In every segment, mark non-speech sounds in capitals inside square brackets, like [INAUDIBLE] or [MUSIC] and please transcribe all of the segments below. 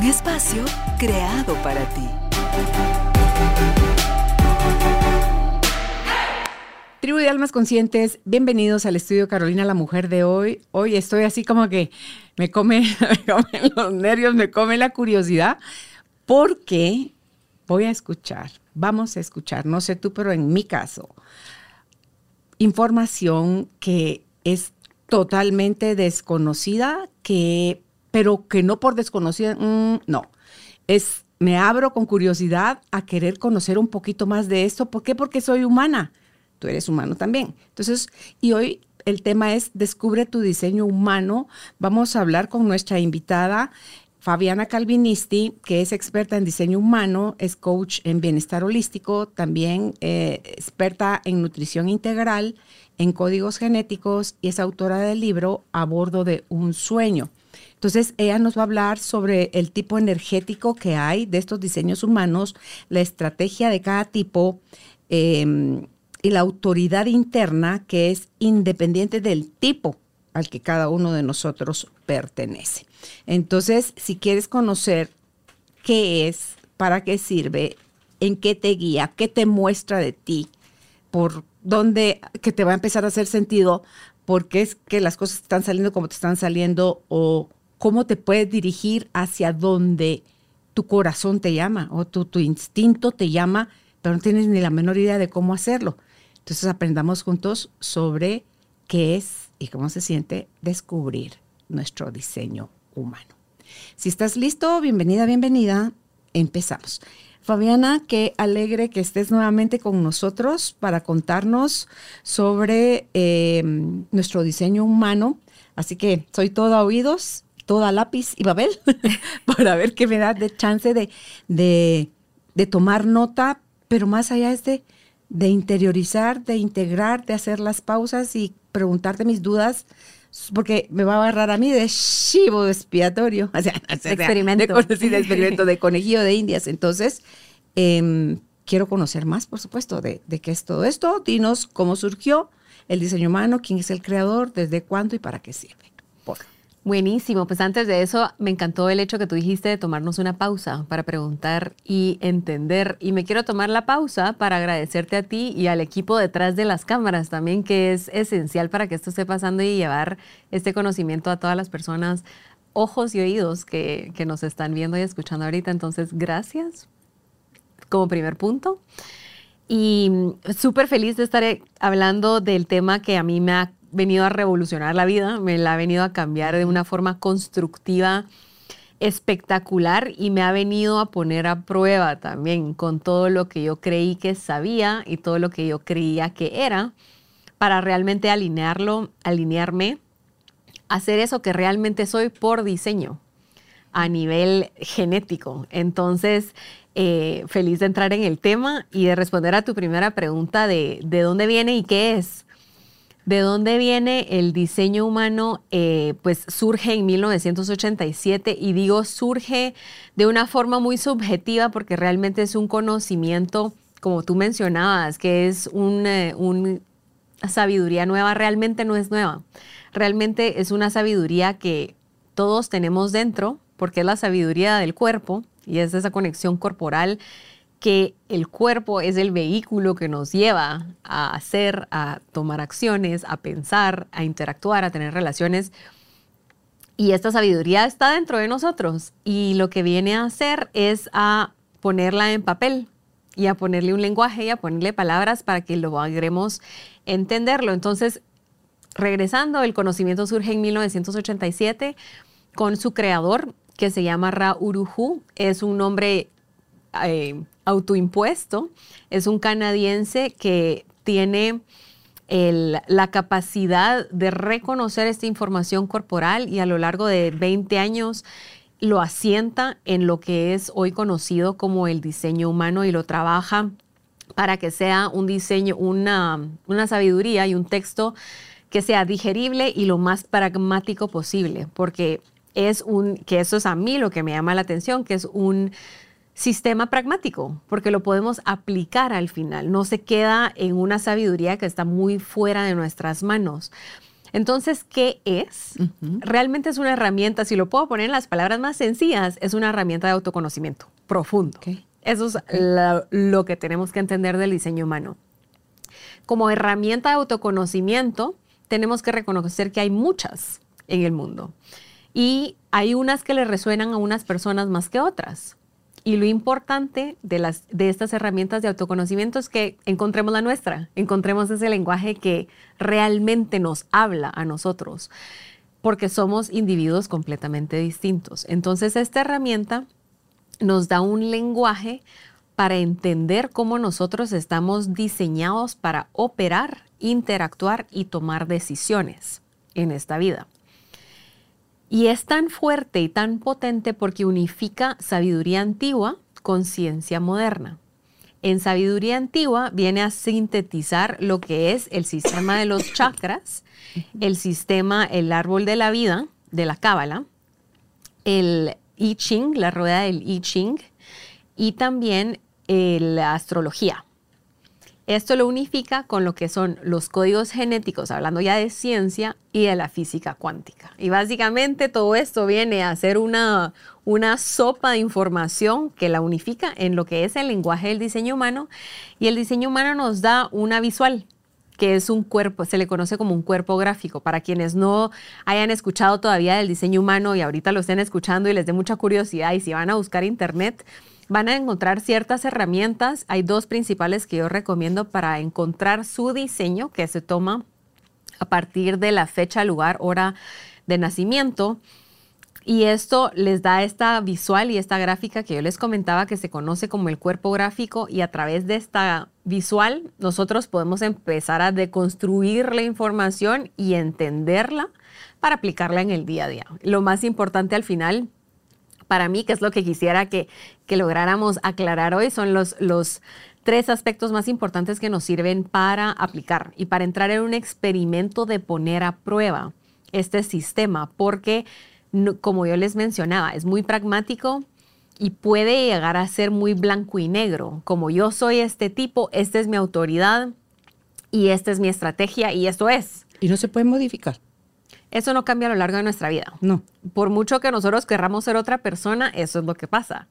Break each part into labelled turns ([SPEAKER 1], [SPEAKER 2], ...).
[SPEAKER 1] Un espacio creado para ti.
[SPEAKER 2] Tribu de Almas Conscientes, bienvenidos al estudio Carolina, la mujer de hoy. Hoy estoy así como que me come, [LAUGHS] me comen los nervios, me come la curiosidad, porque voy a escuchar, vamos a escuchar, no sé tú, pero en mi caso, información que es totalmente desconocida, que, pero que no por desconocida, mm, no, es, me abro con curiosidad a querer conocer un poquito más de esto. ¿Por qué? Porque soy humana. Tú eres humano también. Entonces, y hoy el tema es Descubre tu diseño humano. Vamos a hablar con nuestra invitada. Fabiana Calvinisti, que es experta en diseño humano, es coach en bienestar holístico, también eh, experta en nutrición integral, en códigos genéticos y es autora del libro A bordo de un sueño. Entonces, ella nos va a hablar sobre el tipo energético que hay de estos diseños humanos, la estrategia de cada tipo em, y la autoridad interna que es independiente del tipo al que cada uno de nosotros pertenece. Entonces, si quieres conocer qué es, para qué sirve, en qué te guía, qué te muestra de ti, por dónde, que te va a empezar a hacer sentido, por qué es que las cosas están saliendo como te están saliendo o cómo te puedes dirigir hacia donde tu corazón te llama o tu, instinto te llama, pero no tienes ni la menor idea de cómo hacerlo. Entonces aprendamos juntos sobre qué es y cómo se siente descubrir nuestro diseño humano. Si estás listo, bienvenida, bienvenida. Empezamos. Fabiana, qué alegre que estés nuevamente con nosotros para contarnos sobre eh, nuestro diseño humano. Así que soy toda oídos toda lápiz y babel [LAUGHS] para ver qué me da de chance de, de, tomar nota, pero más allá es de, de interiorizar, de integrar, de hacer las pausas y preguntarte mis dudas, porque me va a agarrar a mí de chivo expiatorio, [LAUGHS] o sea, experimento. De, de experimento de conejillo de indias. Entonces, em, quiero conocer más, por supuesto, de, de qué es todo esto. Dinos cómo surgió el diseño humano, quién es el creador, desde cuándo y para qué sirve. Por
[SPEAKER 3] Buenísimo, pues antes de eso me encantó el hecho que tú dijiste de tomarnos una pausa para preguntar y entender. Y me quiero tomar la pausa para agradecerte a ti y al equipo detrás de las cámaras también, que es esencial para que esto esté pasando y llevar este conocimiento a todas las personas, ojos y oídos que, que nos están viendo y escuchando ahorita. Entonces, gracias como primer punto. Y súper feliz de estar hablando del tema que a mí me ha venido a revolucionar la vida, me la ha venido a cambiar de una forma constructiva espectacular y me ha venido a poner a prueba también con todo lo que yo creí que sabía y todo lo que yo creía que era para realmente alinearlo, alinearme, hacer eso que realmente soy por diseño a nivel genético. Entonces, eh, feliz de entrar en el tema y de responder a tu primera pregunta de, de dónde viene y qué es. ¿De dónde viene el diseño humano? Eh, pues surge en 1987 y digo surge de una forma muy subjetiva porque realmente es un conocimiento, como tú mencionabas, que es una eh, sabiduría nueva, realmente no es nueva. Realmente es una sabiduría que todos tenemos dentro porque es la sabiduría del cuerpo y es esa conexión corporal que el cuerpo es el vehículo que nos lleva a hacer, a tomar acciones, a pensar, a interactuar, a tener relaciones. Y esta sabiduría está dentro de nosotros y lo que viene a hacer es a ponerla en papel y a ponerle un lenguaje y a ponerle palabras para que lo logremos entenderlo. Entonces, regresando, el conocimiento surge en 1987 con su creador que se llama Ra Uruhu. Es un nombre eh, autoimpuesto. Es un canadiense que tiene la capacidad de reconocer esta información corporal y a lo largo de 20 años lo asienta en lo que es hoy conocido como el diseño humano y lo trabaja para que sea un diseño, una, una sabiduría y un texto que sea digerible y lo más pragmático posible, porque es un, que eso es a mí lo que me llama la atención, que es un sistema pragmático, porque lo podemos aplicar al final, no se queda en una sabiduría que está muy fuera de nuestras manos. Entonces, ¿qué es? Realmente es una herramienta, si lo puedo poner en las palabras más sencillas, es una herramienta de autoconocimiento profundo. Eso es lo que tenemos que entender del diseño humano. Como herramienta de autoconocimiento, tenemos que reconocer que hay muchas en el mundo y hay unas que le resuenan a unas personas más que otras. Y lo importante de, las, de estas herramientas de autoconocimiento es que encontremos la nuestra, encontremos ese lenguaje que realmente nos habla a nosotros, porque somos individuos completamente distintos. Entonces, esta herramienta nos da un lenguaje para entender cómo nosotros estamos diseñados para operar, interactuar y tomar decisiones en esta vida. Y es tan fuerte y tan potente porque unifica sabiduría antigua con ciencia moderna. En sabiduría antigua viene a sintetizar lo que es el sistema de los chakras, el sistema, el árbol de la vida, de la cábala, el I Ching, la rueda del I Ching, y también la astrología. Esto lo unifica con lo que son los códigos genéticos, hablando ya de ciencia y de la física cuántica. Y básicamente todo esto viene a ser una, una sopa de información que la unifica en lo que es el lenguaje del diseño humano. Y el diseño humano nos da una visual, que es un cuerpo, se le conoce como un cuerpo gráfico. Para quienes no hayan escuchado todavía del diseño humano y ahorita lo estén escuchando y les dé mucha curiosidad y si van a buscar internet, van a encontrar ciertas herramientas. Hay dos principales que yo recomiendo para encontrar su diseño que se toma a partir de la fecha, lugar, hora de nacimiento. Y esto les da esta visual y esta gráfica que yo les comentaba que se conoce como el cuerpo gráfico y a través de esta visual nosotros podemos empezar a deconstruir la información y entenderla para aplicarla en el día a día. Lo más importante al final para mí, que es lo que quisiera que, lográramos aclarar hoy, son los, los tres aspectos más importantes que nos sirven para aplicar y para entrar en un experimento de poner a prueba este sistema, porque como yo les mencionaba, es muy pragmático y puede llegar a ser muy blanco y negro. Como yo soy este tipo, esta es mi autoridad y esta es mi estrategia y esto es.
[SPEAKER 2] Y no se puede modificar.
[SPEAKER 3] Eso no cambia a lo largo de nuestra vida.
[SPEAKER 2] No.
[SPEAKER 3] Por mucho que nosotros querramos ser otra persona, eso es lo que pasa.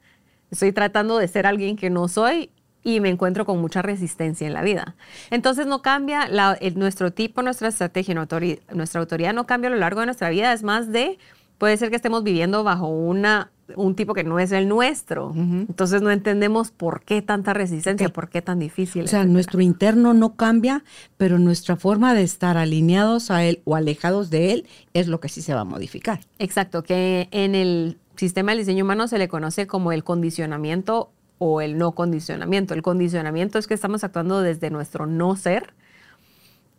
[SPEAKER 3] Estoy tratando de ser alguien que no soy y me encuentro con mucha resistencia en la vida. Entonces no cambia nuestro tipo, nuestra estrategia, nuestra autoridad no cambia a lo largo de nuestra vida. Es más de, puede ser que estemos viviendo bajo una un tipo que no es el nuestro. Entonces no entendemos por qué tanta resistencia, por qué tan difícil.
[SPEAKER 2] O sea, nuestro interno no cambia, pero nuestra forma de estar alineados a él o alejados de él es lo que sí se va a modificar.
[SPEAKER 3] Exacto, que en el sistema del diseño humano se le conoce como el condicionamiento o el no condicionamiento. El condicionamiento es que estamos actuando desde nuestro no ser,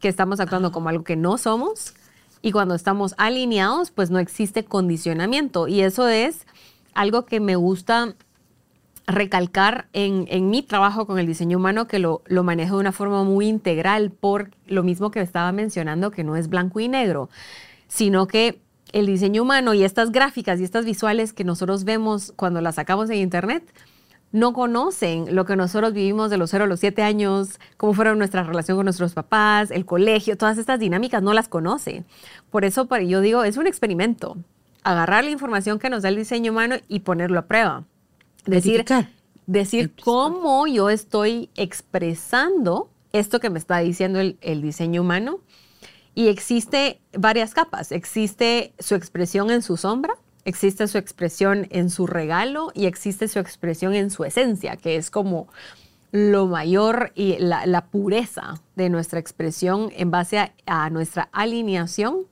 [SPEAKER 3] que estamos actuando como algo que no somos. Y cuando estamos alineados, pues no existe condicionamiento. Y eso es algo que me gusta recalcar en, mi trabajo con el diseño humano, que lo, manejo de una forma muy integral, por lo mismo que estaba mencionando, que no es blanco y negro, sino que el diseño humano y estas gráficas y estas visuales que nosotros vemos cuando las sacamos en Internet, no conocen lo que nosotros vivimos de los 0 a los 7 años, cómo fueron nuestra relación con nuestros papás, el colegio, todas estas dinámicas no las conoce. Por eso yo digo, es un experimento agarrar la información que nos da el diseño humano y ponerlo a prueba. Decir, decir cómo yo estoy expresando esto que me está diciendo el, el diseño humano. Y existe varias capas. Existe su expresión en su sombra, existe su expresión en su regalo y existe su expresión en su esencia, que es como lo mayor y la, la pureza de nuestra expresión en base a, a, nuestra alineación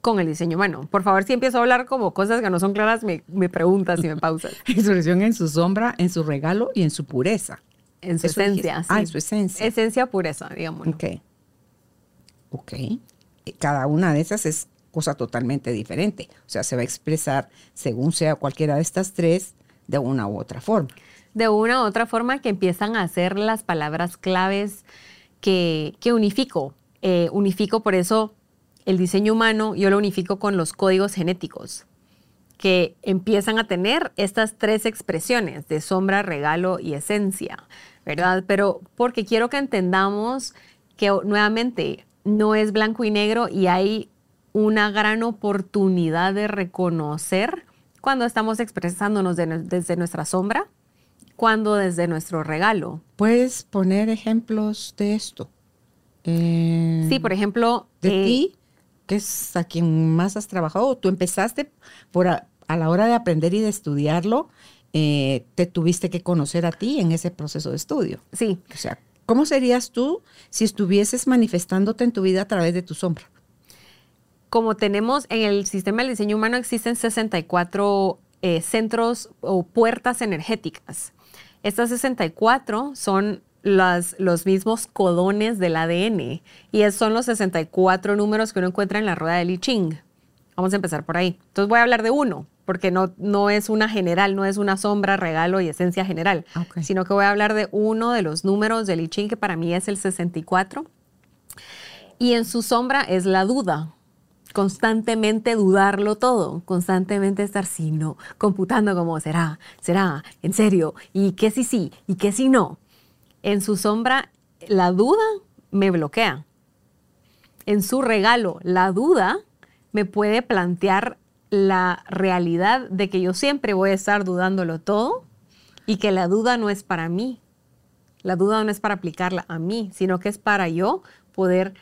[SPEAKER 3] con el diseño humano. Por favor, si empiezo a hablar como cosas que no son claras, me, me preguntas y me pausas. [LAUGHS]
[SPEAKER 2] Expresión en su sombra, en su regalo y en su pureza.
[SPEAKER 3] En su esencia.
[SPEAKER 2] Ah, en su esencia.
[SPEAKER 3] Esencia, pureza, digamos.
[SPEAKER 2] Ok. Ok. Cada una de esas es cosa totalmente diferente. O sea, se va a expresar según sea cualquiera de estas tres de una u otra forma.
[SPEAKER 3] De una u otra forma que empiezan a ser las palabras claves que, que unifico. Eh, unifico por eso el diseño humano, yo lo unifico con los códigos genéticos que empiezan a tener estas tres expresiones de sombra, regalo y esencia, ¿verdad? Pero porque quiero que entendamos que nuevamente no es blanco y negro y hay una gran oportunidad de reconocer cuando estamos expresándonos desde nuestra sombra, cuando desde nuestro regalo.
[SPEAKER 2] ¿Puedes poner ejemplos de esto?
[SPEAKER 3] sí, por ejemplo...
[SPEAKER 2] De eh, ti, que es a quien más has trabajado, tú empezaste por a, la hora de aprender y de estudiarlo, eh, te tuviste que conocer a ti en ese proceso de estudio.
[SPEAKER 3] Sí.
[SPEAKER 2] O sea, ¿Cómo serías tú si estuvieses manifestándote en tu vida a través de tu sombra?
[SPEAKER 3] Como tenemos en el sistema del diseño humano, existen 64 eh, centros o puertas energéticas. Estas 64 son las, los mismos codones del ADN y son los 64 números que uno encuentra en la rueda de I Ching. Vamos a empezar por ahí. Entonces voy a hablar de uno, porque no, no es una general, no es una sombra, regalo y esencia general, sino que voy a hablar de uno de los números del I Ching, que para mí es el 64. Y en su sombra es la duda. Constantemente dudarlo todo, constantemente estar sí, no, computando como será, será, en serio, y qué si sí, y qué si no. En su sombra, la duda me bloquea. En su regalo, la duda me puede plantear la realidad de que yo siempre voy a estar dudándolo todo y que la duda no es para mí. La duda no es para aplicarla a mí, sino que es para yo poder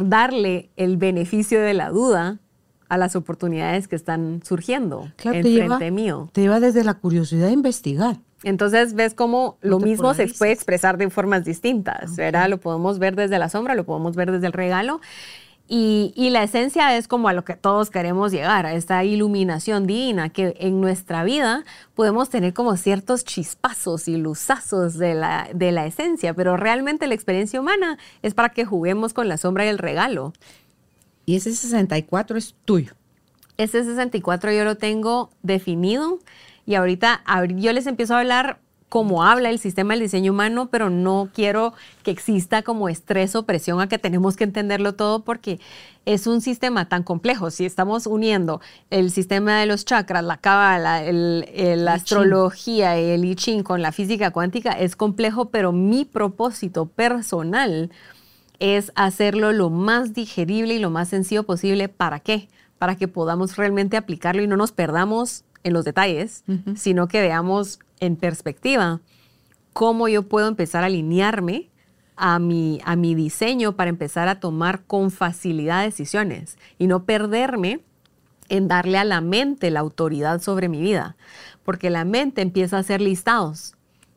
[SPEAKER 3] darle el beneficio de la duda a las oportunidades que están surgiendo en frente mío.
[SPEAKER 2] Te lleva desde la curiosidad a investigar.
[SPEAKER 3] Entonces ves cómo lo mismo se puede expresar de formas distintas, ¿verdad? Lo podemos ver desde la sombra, lo podemos ver desde el regalo y, la esencia es como a lo que todos queremos llegar, a esta iluminación divina, que en nuestra vida podemos tener como ciertos chispazos y luzazos de la, de la esencia, pero realmente la experiencia humana es para que juguemos con la sombra y el regalo.
[SPEAKER 2] Y ese 64 es tuyo.
[SPEAKER 3] Ese 64 yo lo tengo definido y ahorita yo les empiezo a hablar como habla el sistema del diseño humano, pero no quiero que exista como estrés o presión a que tenemos que entenderlo todo porque es un sistema tan complejo. Si estamos uniendo el sistema de los chakras, la cábala, la astrología y el I Ching con la física cuántica, es complejo, pero mi propósito personal es hacerlo lo más digerible y lo más sencillo posible. ¿Para qué? Para que podamos realmente aplicarlo y no nos perdamos en los detalles, sino que veamos en perspectiva cómo yo puedo empezar a alinearme a mi, a mi diseño para empezar a tomar con facilidad decisiones y no perderme en darle a la mente la autoridad sobre mi vida, porque la mente empieza a hacer listados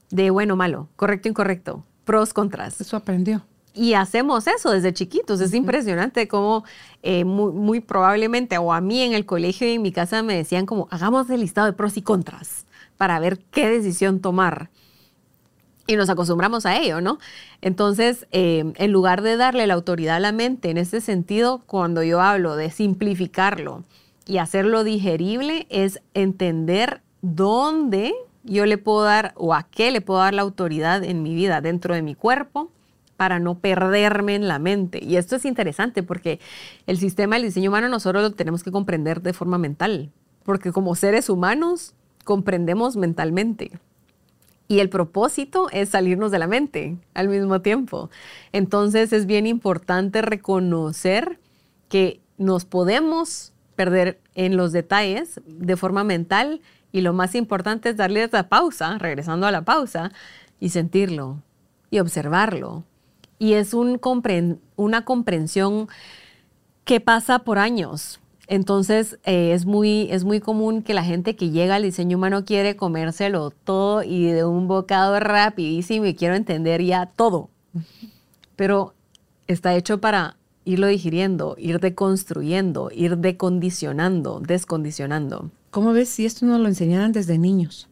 [SPEAKER 3] de bueno, malo, correcto, incorrecto, pros, contras.
[SPEAKER 2] Eso aprendió.
[SPEAKER 3] Y hacemos eso desde chiquitos. Es impresionante cómo eh, muy, probablemente, o a mí en el colegio y en mi casa me decían como, hagamos el listado de pros y contras para ver qué decisión tomar. Y nos acostumbramos a ello, ¿no? Entonces, eh, en lugar de darle la autoridad a la mente, en ese sentido, cuando yo hablo de simplificarlo y hacerlo digerible, es entender dónde yo le puedo dar o a qué le puedo dar la autoridad en mi vida, dentro de mi cuerpo, para no perderme en la mente. Y esto es interesante porque el sistema del diseño humano nosotros lo tenemos que comprender de forma mental, porque como seres humanos comprendemos mentalmente. Y el propósito es salirnos de la mente al mismo tiempo. Entonces es bien importante reconocer que nos podemos perder en los detalles de forma mental y lo más importante es darle esa pausa, regresando a la pausa, y sentirlo y observarlo. Y es un una comprensión que pasa por años, entonces eh, es, muy, es muy común que la gente que llega al diseño humano quiere comérselo todo y de un bocado rapidísimo y quiero entender ya todo. Pero está hecho para irlo digiriendo, ir deconstruyendo, ir decondicionando, descondicionando.
[SPEAKER 2] ¿Cómo ves si esto nos lo enseñaran desde niños?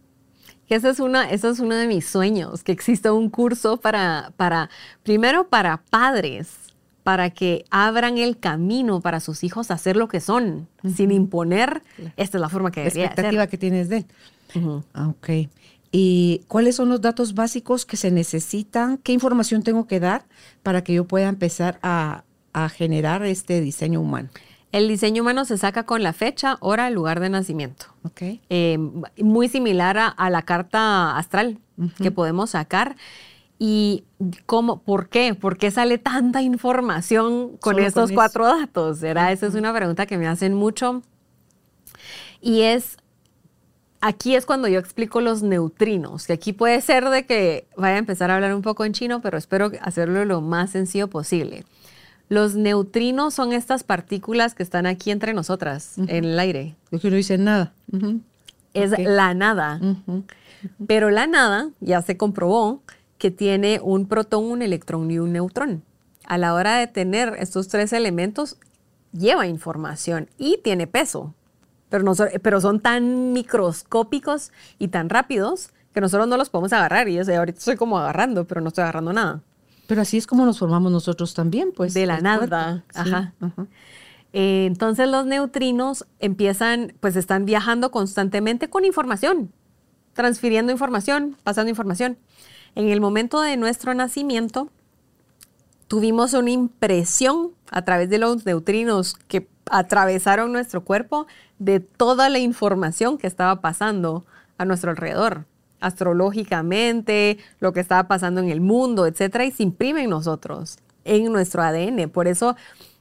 [SPEAKER 3] Esa es una, eso es uno de mis sueños, que exista un curso para, para, primero para padres, para que abran el camino para sus hijos a ser lo que son, sin imponer, esta es la forma que
[SPEAKER 2] La
[SPEAKER 3] debería
[SPEAKER 2] expectativa
[SPEAKER 3] ser.
[SPEAKER 2] que tienes de él. Ah, Ok. ¿Y cuáles son los datos básicos que se necesitan? ¿Qué información tengo que dar para que yo pueda empezar a, a generar este diseño humano?
[SPEAKER 3] El diseño humano se saca con la fecha, hora, lugar de nacimiento.
[SPEAKER 2] Ok.
[SPEAKER 3] Eh, muy similar a, a la carta astral que podemos sacar. ¿Y cómo, por qué? ¿Por qué sale tanta información con
[SPEAKER 2] Solo
[SPEAKER 3] estos
[SPEAKER 2] con
[SPEAKER 3] cuatro datos? Esa es una pregunta que me hacen mucho. Y es, aquí es cuando yo explico los neutrinos, que aquí puede ser de que vaya a empezar a hablar un poco en chino, pero espero hacerlo lo más sencillo posible. Los neutrinos son estas partículas que están aquí entre nosotras, en el aire.
[SPEAKER 2] Yo que no hice nada.
[SPEAKER 3] Es la nada. Pero la nada ya se comprobó que tiene un protón, un electrón y un neutrón. A la hora de tener estos tres elementos, lleva información y tiene peso. Pero, no, pero son tan microscópicos y tan rápidos que nosotros no los podemos agarrar. Y yo sé, ahorita estoy como agarrando, pero no estoy agarrando nada.
[SPEAKER 2] Pero así es como nos formamos nosotros también, pues.
[SPEAKER 3] De la nada,
[SPEAKER 2] cuerpo. Sí,
[SPEAKER 3] ajá.
[SPEAKER 2] ajá.
[SPEAKER 3] Eh, entonces los neutrinos empiezan, pues están viajando constantemente con información, transfiriendo información, pasando información. En el momento de nuestro nacimiento, tuvimos una impresión a través de los neutrinos que atravesaron nuestro cuerpo de toda la información que estaba pasando a nuestro alrededor, astrológicamente, lo que estaba pasando en el mundo, etcétera, y se imprime en nosotros, en nuestro ADN. Por eso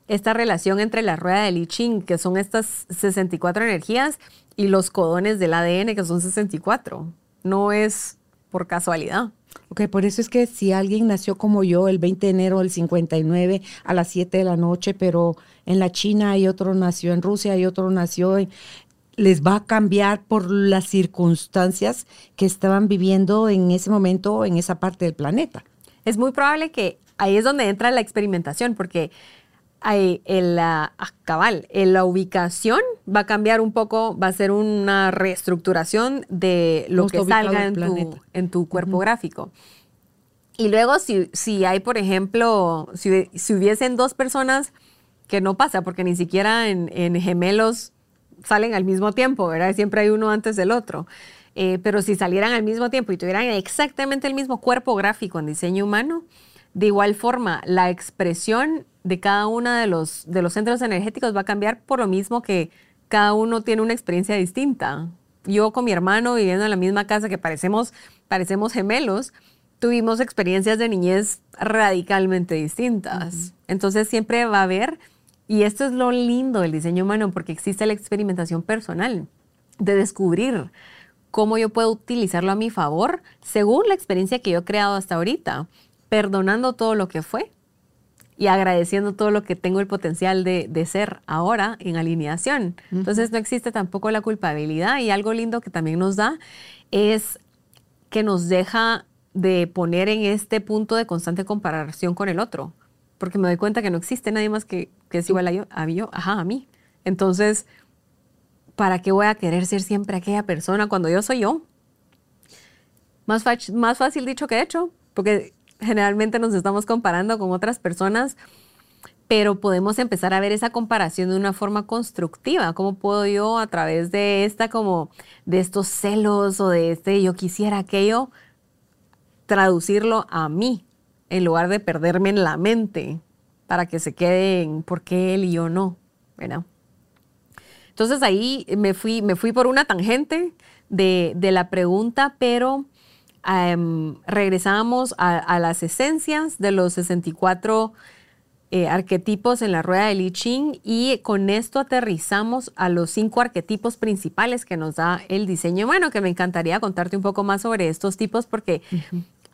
[SPEAKER 3] esta relación entre la rueda de Li Ching, que son estas 64 energías, y los codones del ADN, que son 64, no es por casualidad.
[SPEAKER 2] Ok, por eso es que si alguien nació como yo el 20 de enero del 59 a las 7 de la noche, pero en la China y otro nació en Rusia y otro nació en... Les va a cambiar por las circunstancias que estaban viviendo en ese momento en esa parte del planeta.
[SPEAKER 3] Es muy probable que ahí es donde entra la experimentación, porque hay el, ah, ah, cabal, en la ubicación va a cambiar un poco, va a ser una reestructuración de lo que salga en tu,
[SPEAKER 2] planeta.
[SPEAKER 3] en tu cuerpo gráfico. Y luego, si, si hay, por ejemplo, si, si hubiesen dos personas, que no pasa, porque ni siquiera en, en gemelos salen al mismo tiempo, ¿verdad? Siempre hay uno antes del otro. Eh, pero si salieran al mismo tiempo y tuvieran exactamente el mismo cuerpo gráfico en diseño humano, de igual forma, la expresión de cada uno de los, de los centros energéticos va a cambiar por lo mismo que cada uno tiene una experiencia distinta. Yo con mi hermano viviendo en la misma casa que parecemos, parecemos gemelos, tuvimos experiencias de niñez radicalmente distintas. Entonces siempre va a haber, y esto es lo lindo del diseño humano, porque existe la experimentación personal, de descubrir cómo yo puedo utilizarlo a mi favor según la experiencia que yo he creado hasta ahorita, perdonando todo lo que fue y agradeciendo todo lo que tengo el potencial de, de ser ahora en alineación. Entonces no existe tampoco la culpabilidad y algo lindo que también nos da es que nos deja de poner en este punto de constante comparación con el otro, porque me doy cuenta que no existe nadie más que, que es igual a yo, a yo, ajá, a mí. Entonces, ¿para qué voy a querer ser siempre aquella persona cuando yo soy yo? Más, más fácil dicho que hecho, porque generalmente nos estamos comparando con otras personas, pero podemos empezar a ver esa comparación de una forma constructiva. ¿Cómo puedo yo a través de esta como de estos celos o de este yo quisiera aquello traducirlo a mí en lugar de perderme en la mente para que se quede en por qué él y yo no, ¿verdad? Entonces ahí me fui, me fui por una tangente de, de la pregunta, pero em, regresamos a, a las esencias de los 64 eh, arquetipos en la rueda de Li Ching y con esto aterrizamos a los cinco arquetipos principales que nos da el diseño humano, que me encantaría contarte un poco más sobre estos tipos porque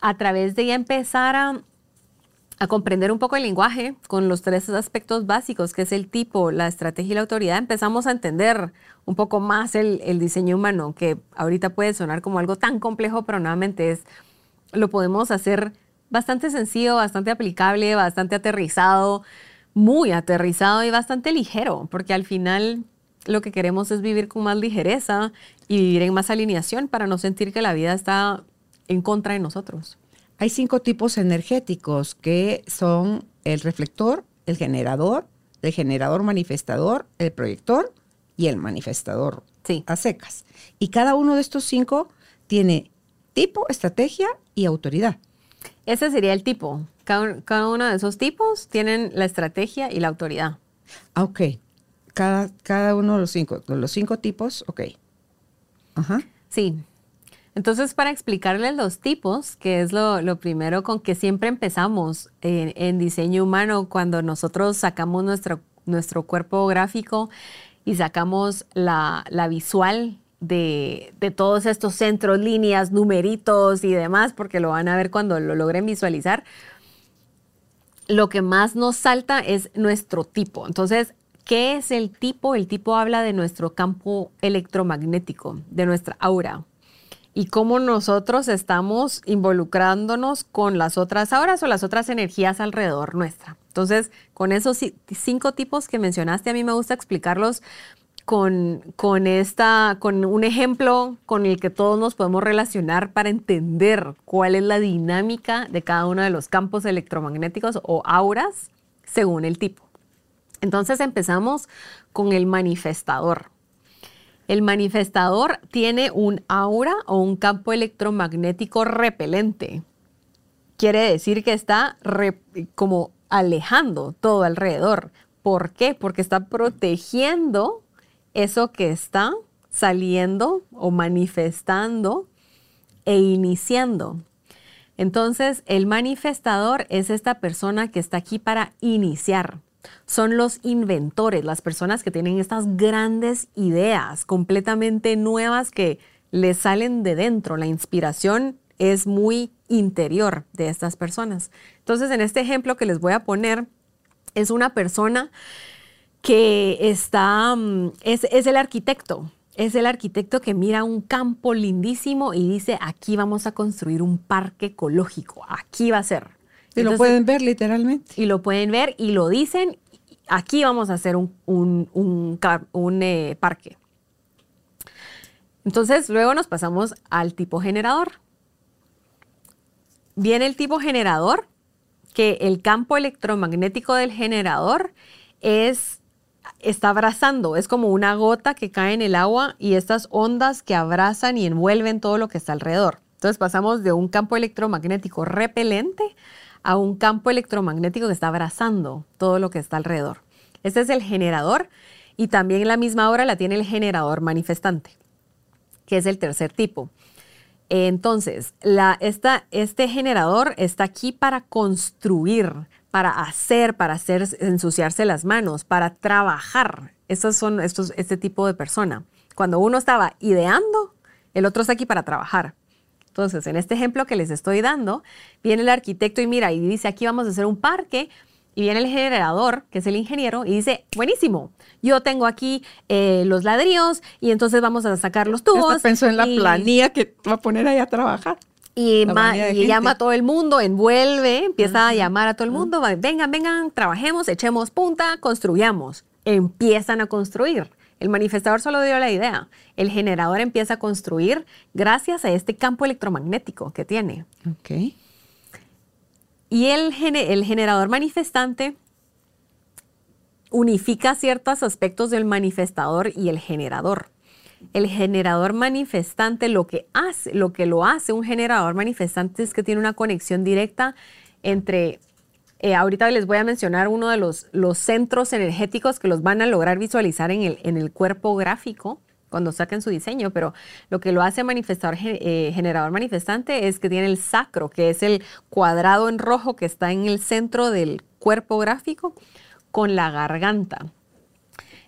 [SPEAKER 3] a través de ya empezar a, a comprender un poco el lenguaje con los tres aspectos básicos, que es el tipo, la estrategia y la autoridad, empezamos a entender un poco más el, el diseño humano, que ahorita puede sonar como algo tan complejo, pero nuevamente es, lo podemos hacer bastante sencillo, bastante aplicable, bastante aterrizado, muy aterrizado y bastante ligero, porque al final lo que queremos es vivir con más ligereza y vivir en más alineación para no sentir que la vida está en contra de nosotros.
[SPEAKER 2] Hay cinco tipos energéticos que son el reflector, el generador, el generador manifestador, el proyector y el manifestador
[SPEAKER 3] Sí.
[SPEAKER 2] a secas. Y cada uno de estos cinco tiene tipo, estrategia y autoridad.
[SPEAKER 3] Ese sería el tipo. Cada, un- cada uno de esos tipos tienen la estrategia y la autoridad.
[SPEAKER 2] Ah, ok. Cada, cada uno de los cinco, los cinco tipos, ok. Ajá.
[SPEAKER 3] Sí. Entonces, para explicarles los tipos, que es lo, primero con que siempre empezamos en, en diseño humano, cuando nosotros sacamos nuestro, nuestro cuerpo gráfico y sacamos la, la visual de, de todos estos centros, líneas, numeritos y demás, porque lo van a ver cuando lo logren visualizar, lo que más nos salta es nuestro tipo. Entonces, ¿qué es el tipo? El tipo habla de nuestro campo electromagnético, de nuestra aura. Y cómo nosotros estamos involucrándonos con las otras auras o las otras energías alrededor nuestra. Entonces, con esos ci- cinco tipos que mencionaste, a mí me gusta explicarlos con, con, esta, con un ejemplo con el que todos nos podemos relacionar para entender cuál es la dinámica de cada uno de los campos electromagnéticos o auras según el tipo. Entonces empezamos con el manifestador. El manifestador tiene un aura o un campo electromagnético repelente. Quiere decir que está como alejando todo alrededor. ¿Por qué? Porque está protegiendo eso que está saliendo o manifestando e iniciando. Entonces, el manifestador es esta persona que está aquí para iniciar. Son los inventores, las personas que tienen estas grandes ideas completamente nuevas que les salen de dentro. La inspiración es muy interior de estas personas. Entonces, en este ejemplo que les voy a poner, es una persona que está, mm, es, es el arquitecto, es el arquitecto que mira un campo lindísimo y dice, aquí vamos a construir un parque ecológico, aquí va a ser.
[SPEAKER 2] Y lo pueden ver literalmente.
[SPEAKER 3] y lo pueden ver y lo dicen, aquí vamos a hacer un, un- un, eh, parque. Entonces, luego nos pasamos al tipo generador. Viene el tipo generador, que el campo electromagnético del generador es, está abrazando, es como una gota que cae en el agua y estas ondas que abrazan y envuelven todo lo que está alrededor. Entonces pasamos de un campo electromagnético repelente a un campo electromagnético que está abrazando todo lo que está alrededor. Este es el generador y también la misma hora la tiene el generador manifestante, que es el tercer tipo. Entonces, la, esta, este generador está aquí para construir, para hacer, para hacer ensuciarse las manos, para trabajar. Estos son estos, este tipo de persona. Cuando uno estaba ideando, el otro está aquí para trabajar. Entonces, en este ejemplo que les estoy dando, viene el arquitecto y mira y dice, aquí vamos a hacer un parque. Y viene el generador, que es el ingeniero, y dice, buenísimo, yo tengo aquí eh, los ladrillos y entonces vamos a sacar los tubos.
[SPEAKER 2] Hasta pensó en la
[SPEAKER 3] y-
[SPEAKER 2] planilla que va a poner ahí a trabajar.
[SPEAKER 3] y, llama a todo el mundo, envuelve, empieza a llamar a todo el mundo, va, vengan, vengan, trabajemos, echemos punta, construyamos. Empiezan a construir. El manifestador solo dio la idea. El generador empieza a construir gracias a este campo electromagnético que tiene.
[SPEAKER 2] Ok.
[SPEAKER 3] Y el, el generador manifestante unifica ciertos aspectos del manifestador y el generador. El generador manifestante lo que hace, lo que lo hace un generador manifestante es que tiene una conexión directa entre eh, ahorita les voy a mencionar uno de los, centros energéticos que los van a lograr visualizar en el, cuerpo gráfico cuando saquen su diseño, pero lo que lo hace manifestador, ge- eh, generador manifestante es que tiene el sacro, que es el cuadrado en rojo que está en el centro del cuerpo gráfico, con la garganta.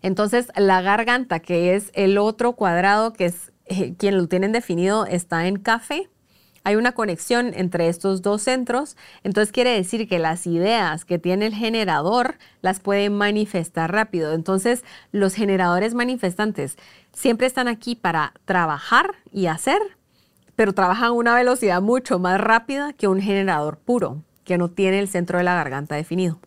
[SPEAKER 3] Entonces, la garganta, que es el otro cuadrado, que es eh, quien lo tienen definido, está en café. Hay una conexión entre estos dos centros, entonces quiere decir que las ideas que tiene el generador las puede manifestar rápido. Entonces, los generadores manifestantes siempre están aquí para trabajar y hacer, pero trabajan a una velocidad mucho más rápida que un generador puro, que no tiene el centro de la garganta definido.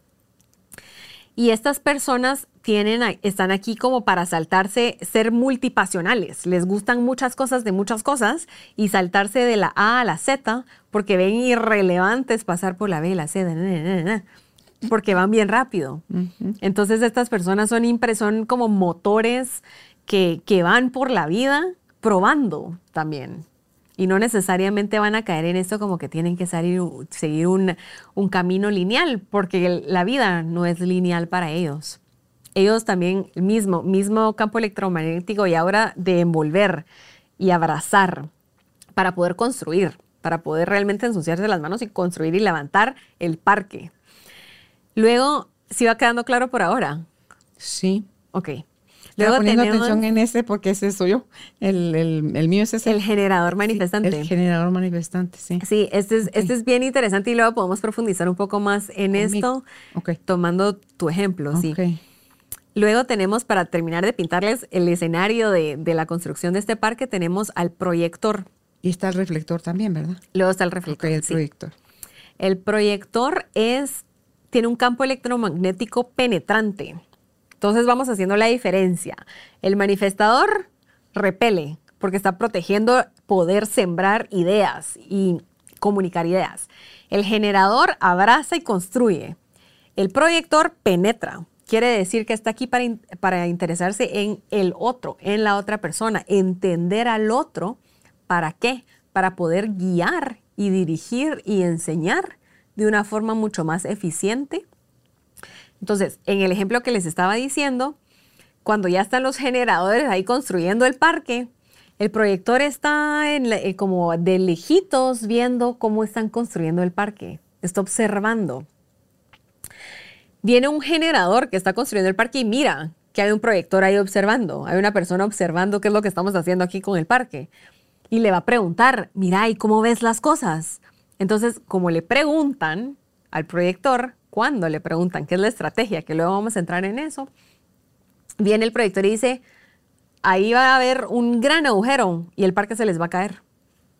[SPEAKER 3] Y estas personas tienen, están aquí como para saltarse, ser multipasionales. Les gustan muchas cosas de muchas cosas y saltarse de la A a la Z porque ven irrelevantes pasar por la B y la C. na, na, na, na. porque van bien rápido. Entonces estas personas son, son como motores que, que van por la vida probando también. Y no necesariamente van a caer en esto como que tienen que salir, seguir un, un camino lineal, porque la vida no es lineal para ellos. Ellos también, el mismo, mismo campo electromagnético y ahora de envolver y abrazar para poder construir, para poder realmente ensuciarse las manos y construir y levantar el parque. Luego, ¿sí va quedando claro por ahora?
[SPEAKER 2] Sí.
[SPEAKER 3] Ok.
[SPEAKER 2] Luego poniendo
[SPEAKER 3] tenemos
[SPEAKER 2] atención en ese porque ese soy yo. El, el, el mío es ese.
[SPEAKER 3] el generador manifestante.
[SPEAKER 2] El generador manifestante, sí.
[SPEAKER 3] Sí, este es,
[SPEAKER 2] Ok.
[SPEAKER 3] este es bien interesante y luego podemos profundizar un poco más en
[SPEAKER 2] Conmigo.
[SPEAKER 3] esto,
[SPEAKER 2] Ok.
[SPEAKER 3] tomando tu ejemplo, sí. Luego tenemos, para terminar de pintarles el escenario de, de la construcción de este parque, tenemos al proyector.
[SPEAKER 2] Y está el reflector también, ¿verdad?
[SPEAKER 3] Luego está el reflector.
[SPEAKER 2] el
[SPEAKER 3] sí.
[SPEAKER 2] proyector.
[SPEAKER 3] El proyector es, tiene un campo electromagnético penetrante. Entonces vamos haciendo la diferencia. El manifestador repele porque está protegiendo poder sembrar ideas y comunicar ideas. El generador abraza y construye. El proyector penetra. Quiere decir que está aquí para, para interesarse en el otro, en la otra persona, entender al otro. ¿Para qué? Para poder guiar y dirigir y enseñar de una forma mucho más eficiente. Entonces, en el ejemplo que les estaba diciendo, cuando ya están los generadores ahí construyendo el parque, el proyector está eh, como de lejitos viendo cómo están construyendo el parque. Está observando. Viene un generador que está construyendo el parque y mira que hay un proyector ahí observando. Hay una persona observando qué es lo que estamos haciendo aquí con el parque. Y le va a preguntar, mira, ¿y cómo ves las cosas? Entonces, como le preguntan al proyector, cuando le preguntan qué es la estrategia, que luego vamos a entrar en eso, viene el proyector y dice, ahí va a haber un gran agujero y el parque se les va a caer.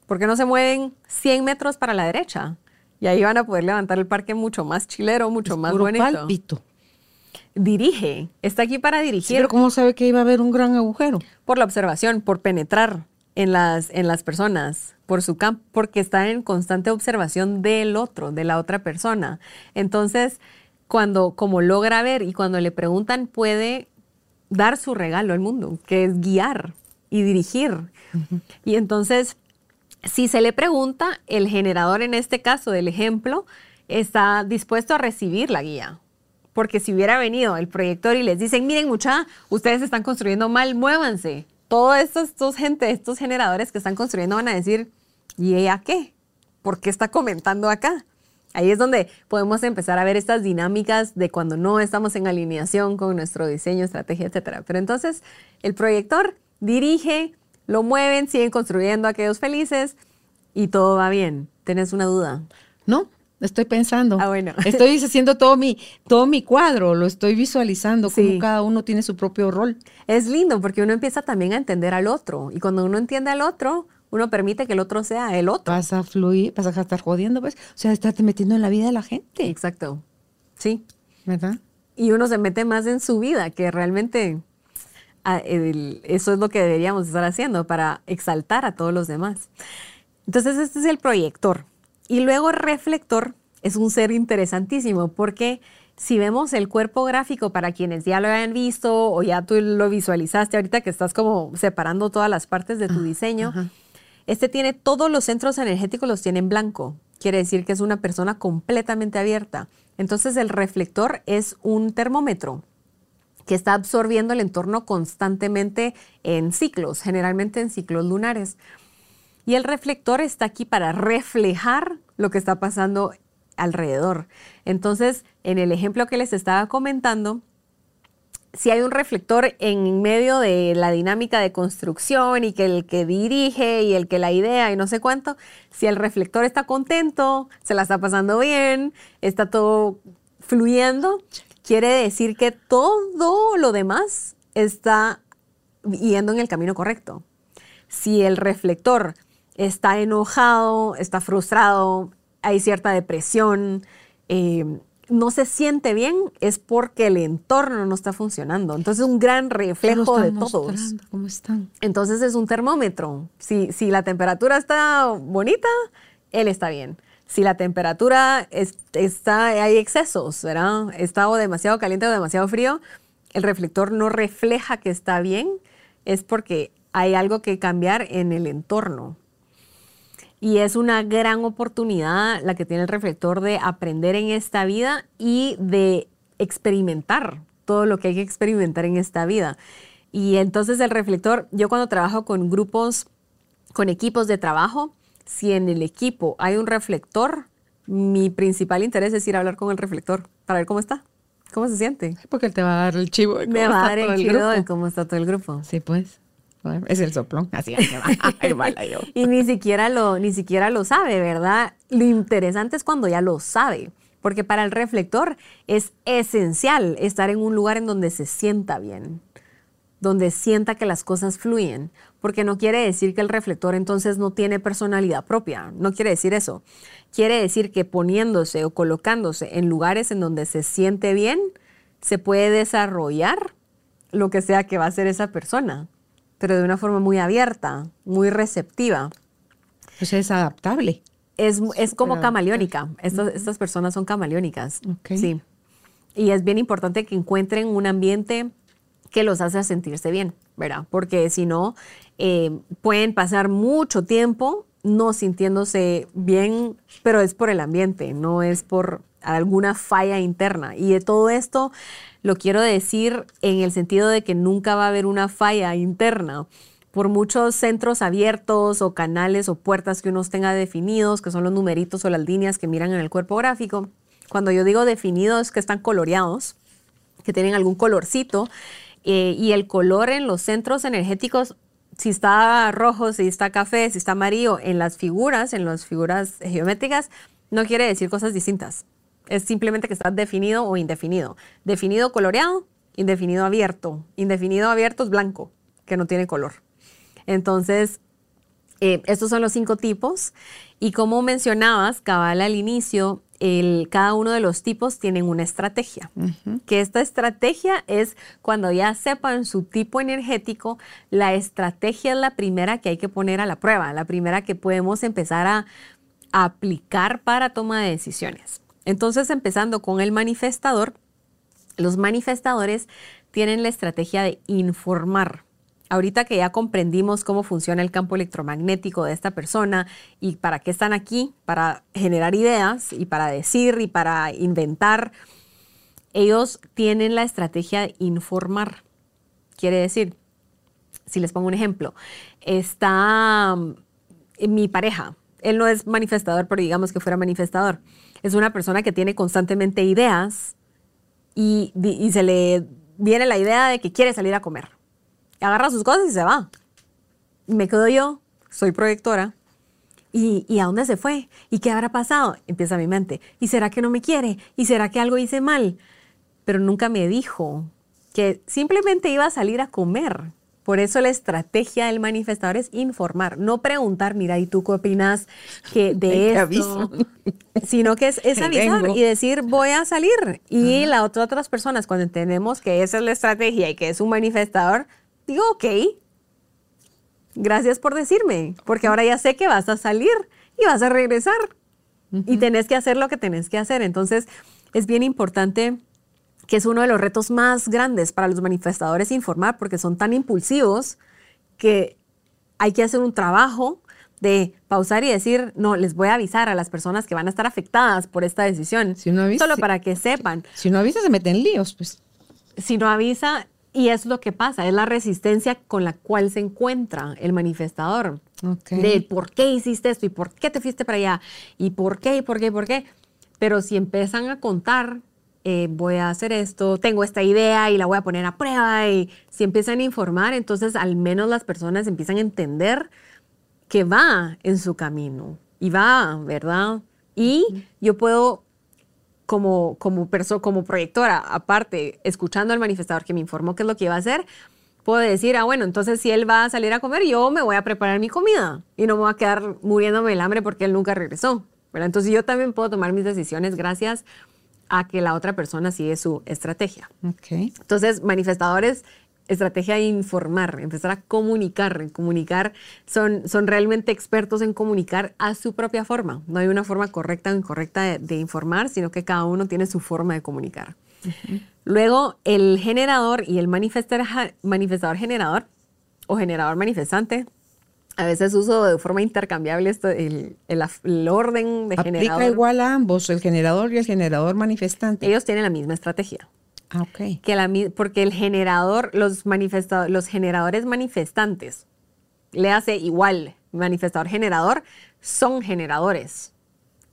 [SPEAKER 3] ¿Por qué no se mueven 100 metros para la derecha? Y ahí van a poder levantar el parque mucho más chilero, mucho
[SPEAKER 2] Es
[SPEAKER 3] más
[SPEAKER 2] puro
[SPEAKER 3] bonito.
[SPEAKER 2] pálpito.
[SPEAKER 3] Dirige, está aquí para
[SPEAKER 2] Sí,
[SPEAKER 3] dirigir
[SPEAKER 2] pero ¿cómo sabe que iba a haber un gran agujero?
[SPEAKER 3] por la observación, por penetrar en las, en las personas, por su campo, porque está en constante observación del otro, de la otra persona. Entonces, cuando como logra ver y cuando le preguntan, puede dar su regalo al mundo, que es guiar y dirigir. Y entonces, si se le pregunta, el generador en este caso del ejemplo está dispuesto a recibir la guía. Porque si hubiera venido el proyector y les dicen, miren mucha, ustedes están construyendo mal, muévanse. Todos estos, estos gente, estos generadores que están construyendo van a decir, ¿y ella qué? ¿Por qué está comentando acá? Ahí es donde podemos empezar a ver estas dinámicas de cuando no estamos en alineación con nuestro diseño, estrategia, etcétera. Pero entonces el proyector dirige, lo mueven, siguen construyendo aquellos felices y todo va bien. ¿Tenés una duda?
[SPEAKER 2] No, estoy pensando.
[SPEAKER 3] Ah, bueno. [LAUGHS]
[SPEAKER 2] Estoy haciendo todo mi, todo mi cuadro, lo estoy visualizando,
[SPEAKER 3] Sí.
[SPEAKER 2] como cada uno tiene su propio rol.
[SPEAKER 3] Es lindo porque uno empieza también a entender al otro y cuando uno entiende al otro, uno permite que el otro sea el otro.
[SPEAKER 2] Vas a fluir, vas a estar jodiendo, pues. O sea, estarte metiendo en la vida de la gente,
[SPEAKER 3] Exacto. Sí.
[SPEAKER 2] ¿verdad?
[SPEAKER 3] Y uno se mete más en su vida que realmente el- eso es lo que deberíamos estar haciendo para exaltar a todos los demás. Entonces este es el proyector. Y luego el reflector es un ser interesantísimo porque si vemos el cuerpo gráfico para quienes ya lo hayan visto o ya tú lo visualizaste ahorita que estás como separando todas las partes de tu diseño, este tiene todos los centros energéticos los tiene en blanco. Quiere decir que es una persona completamente abierta. Entonces el reflector es un termómetro que está absorbiendo el entorno constantemente en ciclos, generalmente en ciclos lunares. Y el reflector está aquí para reflejar lo que está pasando alrededor. Entonces, en el ejemplo que les estaba comentando, si hay un reflector en medio de la dinámica de construcción y que el que dirige y el que la idea y no sé cuánto, si el reflector está contento, se la está pasando bien, está todo fluyendo, quiere decir que todo lo demás está yendo en el camino correcto. Si el reflector está enojado, está frustrado, hay cierta depresión, eh, no se siente bien, es porque el entorno no está funcionando. Entonces, un gran reflejo de todos.
[SPEAKER 2] mostrando ¿Cómo están?
[SPEAKER 3] Entonces, es un termómetro. Si, si la temperatura está bonita, él está bien. Si la temperatura está, hay excesos, ¿verdad? Está o demasiado caliente o demasiado frío, el reflector no refleja que está bien, es porque hay algo que cambiar en el entorno. Y es una gran oportunidad la que tiene el reflector de aprender en esta vida y de experimentar todo lo que hay que experimentar en esta vida. Y entonces el reflector, yo cuando trabajo con grupos, con equipos de trabajo, si en el equipo hay un reflector, mi principal interés es ir a hablar con el reflector para ver cómo está, cómo se siente.
[SPEAKER 2] Porque él te va a dar el chivo de cómo
[SPEAKER 3] Me va a dar el chivo
[SPEAKER 2] grupo.
[SPEAKER 3] de cómo está todo el grupo.
[SPEAKER 2] Sí, pues. Bueno, Es el soplón, así va. [LAUGHS] Ahí va yo.
[SPEAKER 3] y ni siquiera lo, ni siquiera lo sabe, ¿verdad? Lo interesante es cuando ya lo sabe, porque para el reflector es esencial estar en un lugar en donde se sienta bien, donde sienta que las cosas fluyen, porque no quiere decir que el reflector entonces no tiene personalidad propia, no quiere decir eso. Quiere decir que poniéndose o colocándose en lugares en donde se siente bien, se puede desarrollar lo que sea que va a ser esa persona, pero de una forma muy abierta, muy receptiva.
[SPEAKER 2] Pues es adaptable.
[SPEAKER 3] Es, es como camaleónica. Estas, estas personas son camaleónicas.
[SPEAKER 2] Ok.
[SPEAKER 3] Sí. Y es bien importante que encuentren un ambiente que los hace sentirse bien, ¿verdad? Porque si no, eh, pueden pasar mucho tiempo no sintiéndose bien, pero es por el ambiente, no es por alguna falla interna. Y de todo esto lo quiero decir en el sentido de que nunca va a haber una falla interna. Por muchos centros abiertos o canales o puertas que uno tenga definidos, que son los numeritos o las líneas que miran en el cuerpo gráfico, cuando yo digo definidos que están coloreados, que tienen algún colorcito. eh, y el color en los centros energéticos, si está rojo, si está café, si está amarillo, en las figuras, en las figuras geométricas, no quiere decir cosas distintas. Es simplemente que está definido o indefinido. Definido coloreado, indefinido abierto. Indefinido abierto es blanco, que no tiene color. Entonces, eh, estos son los cinco tipos. Y como mencionabas, cabal al inicio, el- cada uno de los tipos tienen una estrategia. Que esta estrategia es cuando ya sepan su tipo energético, la estrategia es la primera que hay que poner a la prueba, la primera que podemos empezar a, a aplicar para toma de decisiones. Entonces, empezando con el manifestador, los manifestadores tienen la estrategia de informar. Ahorita que ya comprendimos cómo funciona el campo electromagnético de esta persona y para qué están aquí, para generar ideas y para decir y para inventar, ellos tienen la estrategia de informar. Quiere decir, si les pongo un ejemplo, está mm, mi pareja, él no es manifestador, pero digamos que fuera manifestador, es una persona que tiene constantemente ideas y, y se le viene la idea de que quiere salir a comer. Agarra sus cosas y se va. Y me quedo yo, soy proyectora. ¿Y, ¿Y a dónde se fue? ¿Y qué habrá pasado? Empieza mi mente. ¿Y será que no me quiere? ¿Y será que algo hice mal? Pero nunca me dijo que simplemente iba a salir a comer. Por eso la estrategia del manifestador es informar, no preguntar, mira, ¿y tú qué opinas que [LAUGHS] de esto?
[SPEAKER 2] aviso. [LAUGHS]
[SPEAKER 3] Sino que es, es avisar
[SPEAKER 2] vengo.
[SPEAKER 3] y decir, voy a salir. Y la otra, otras personas, cuando entendemos que esa es la estrategia y que es un manifestador, digo, ok, gracias por decirme, porque ahora ya sé que vas a salir y vas a regresar. Y tenés que hacer lo que tenés que hacer. Entonces, es bien importante que es uno de los retos más grandes para los manifestadores informar, porque son tan impulsivos que hay que hacer un trabajo de pausar y decir, no, les voy a avisar a las personas que van a estar afectadas por esta decisión,
[SPEAKER 2] Si avisa-
[SPEAKER 3] solo para que sepan.
[SPEAKER 2] Si no avisa, se mete en líos, pues.
[SPEAKER 3] Si no avisa, y es lo que pasa, es la resistencia con la cual se encuentra el manifestador.
[SPEAKER 2] Ok.
[SPEAKER 3] De por qué hiciste esto y por qué te fuiste para allá y por qué y por qué y por qué. Pero si empiezan a contar, eh, voy a hacer esto, tengo esta idea y la voy a poner a prueba y si empiezan a informar, entonces al menos las personas empiezan a entender que va en su camino y va, ¿verdad? Y yo puedo como, como, perso- como proyectora, aparte, escuchando al manifestador que me informó qué es lo que iba a hacer, puedo decir, ah, bueno, entonces si él va a salir a comer, yo me voy a preparar mi comida y no me voy a quedar muriéndome el hambre porque él nunca regresó. ¿verdad? Entonces yo también puedo tomar mis decisiones gracias a que la otra persona sigue su estrategia.
[SPEAKER 2] Ok.
[SPEAKER 3] Entonces, manifestadores estrategia de informar, empezar a comunicar. Comunicar, son, son realmente expertos en comunicar a su propia forma. No hay una forma correcta o incorrecta de, informar, sino que cada uno tiene su forma de comunicar. Luego, el generador y el manifestador generador o generador manifestante. A veces uso de forma intercambiable esto, el, orden de generador.
[SPEAKER 2] Aplica igual a ambos, el generador y el generador manifestante.
[SPEAKER 3] Ellos tienen la misma estrategia.
[SPEAKER 2] Ah.
[SPEAKER 3] Que porque el generador, los, los generadores manifestantes, le hace igual, manifestador generador, son generadores.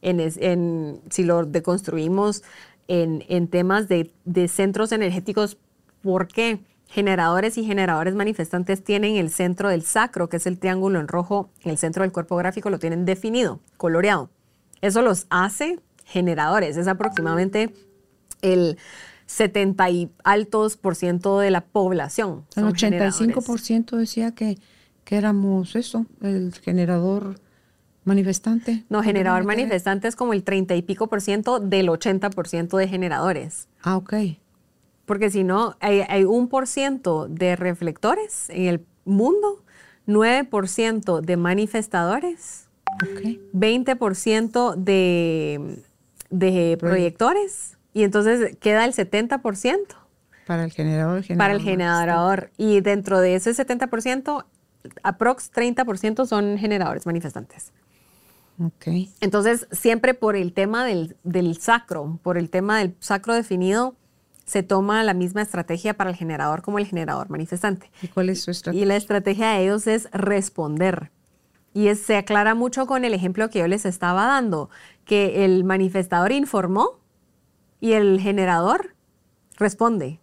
[SPEAKER 3] En, si lo deconstruimos en, en temas de, de centros energéticos, ¿por qué? generadores y generadores manifestantes tienen el centro del sacro, que es el triángulo en rojo, el centro del cuerpo gráfico lo tienen definido, coloreado. Eso los hace generadores. Es aproximadamente el 70 y altos por ciento de la población.
[SPEAKER 2] El 85 por ciento decía que, que éramos eso, el generador manifestante.
[SPEAKER 3] No, generador manifestante es como el 30 y pico por ciento del 80 por ciento de generadores.
[SPEAKER 2] Ah, ok
[SPEAKER 3] porque si no, hay, un por ciento de reflectores en el mundo, 9% de manifestadores, 20% de, de proyectores, y entonces queda el 70%.
[SPEAKER 2] Para el generador.
[SPEAKER 3] para el generador. Y dentro de ese 70%, aprox 30% son generadores manifestantes.
[SPEAKER 2] Okay.
[SPEAKER 3] Entonces, siempre por el tema del, del, sacro, por el tema del sacro definido, se toma la misma estrategia para el generador como el generador manifestante.
[SPEAKER 2] ¿Y cuál es su estrategia?
[SPEAKER 3] Y la estrategia de ellos es responder. Y se aclara mucho con el ejemplo que yo les estaba dando, que el manifestador informó y el generador responde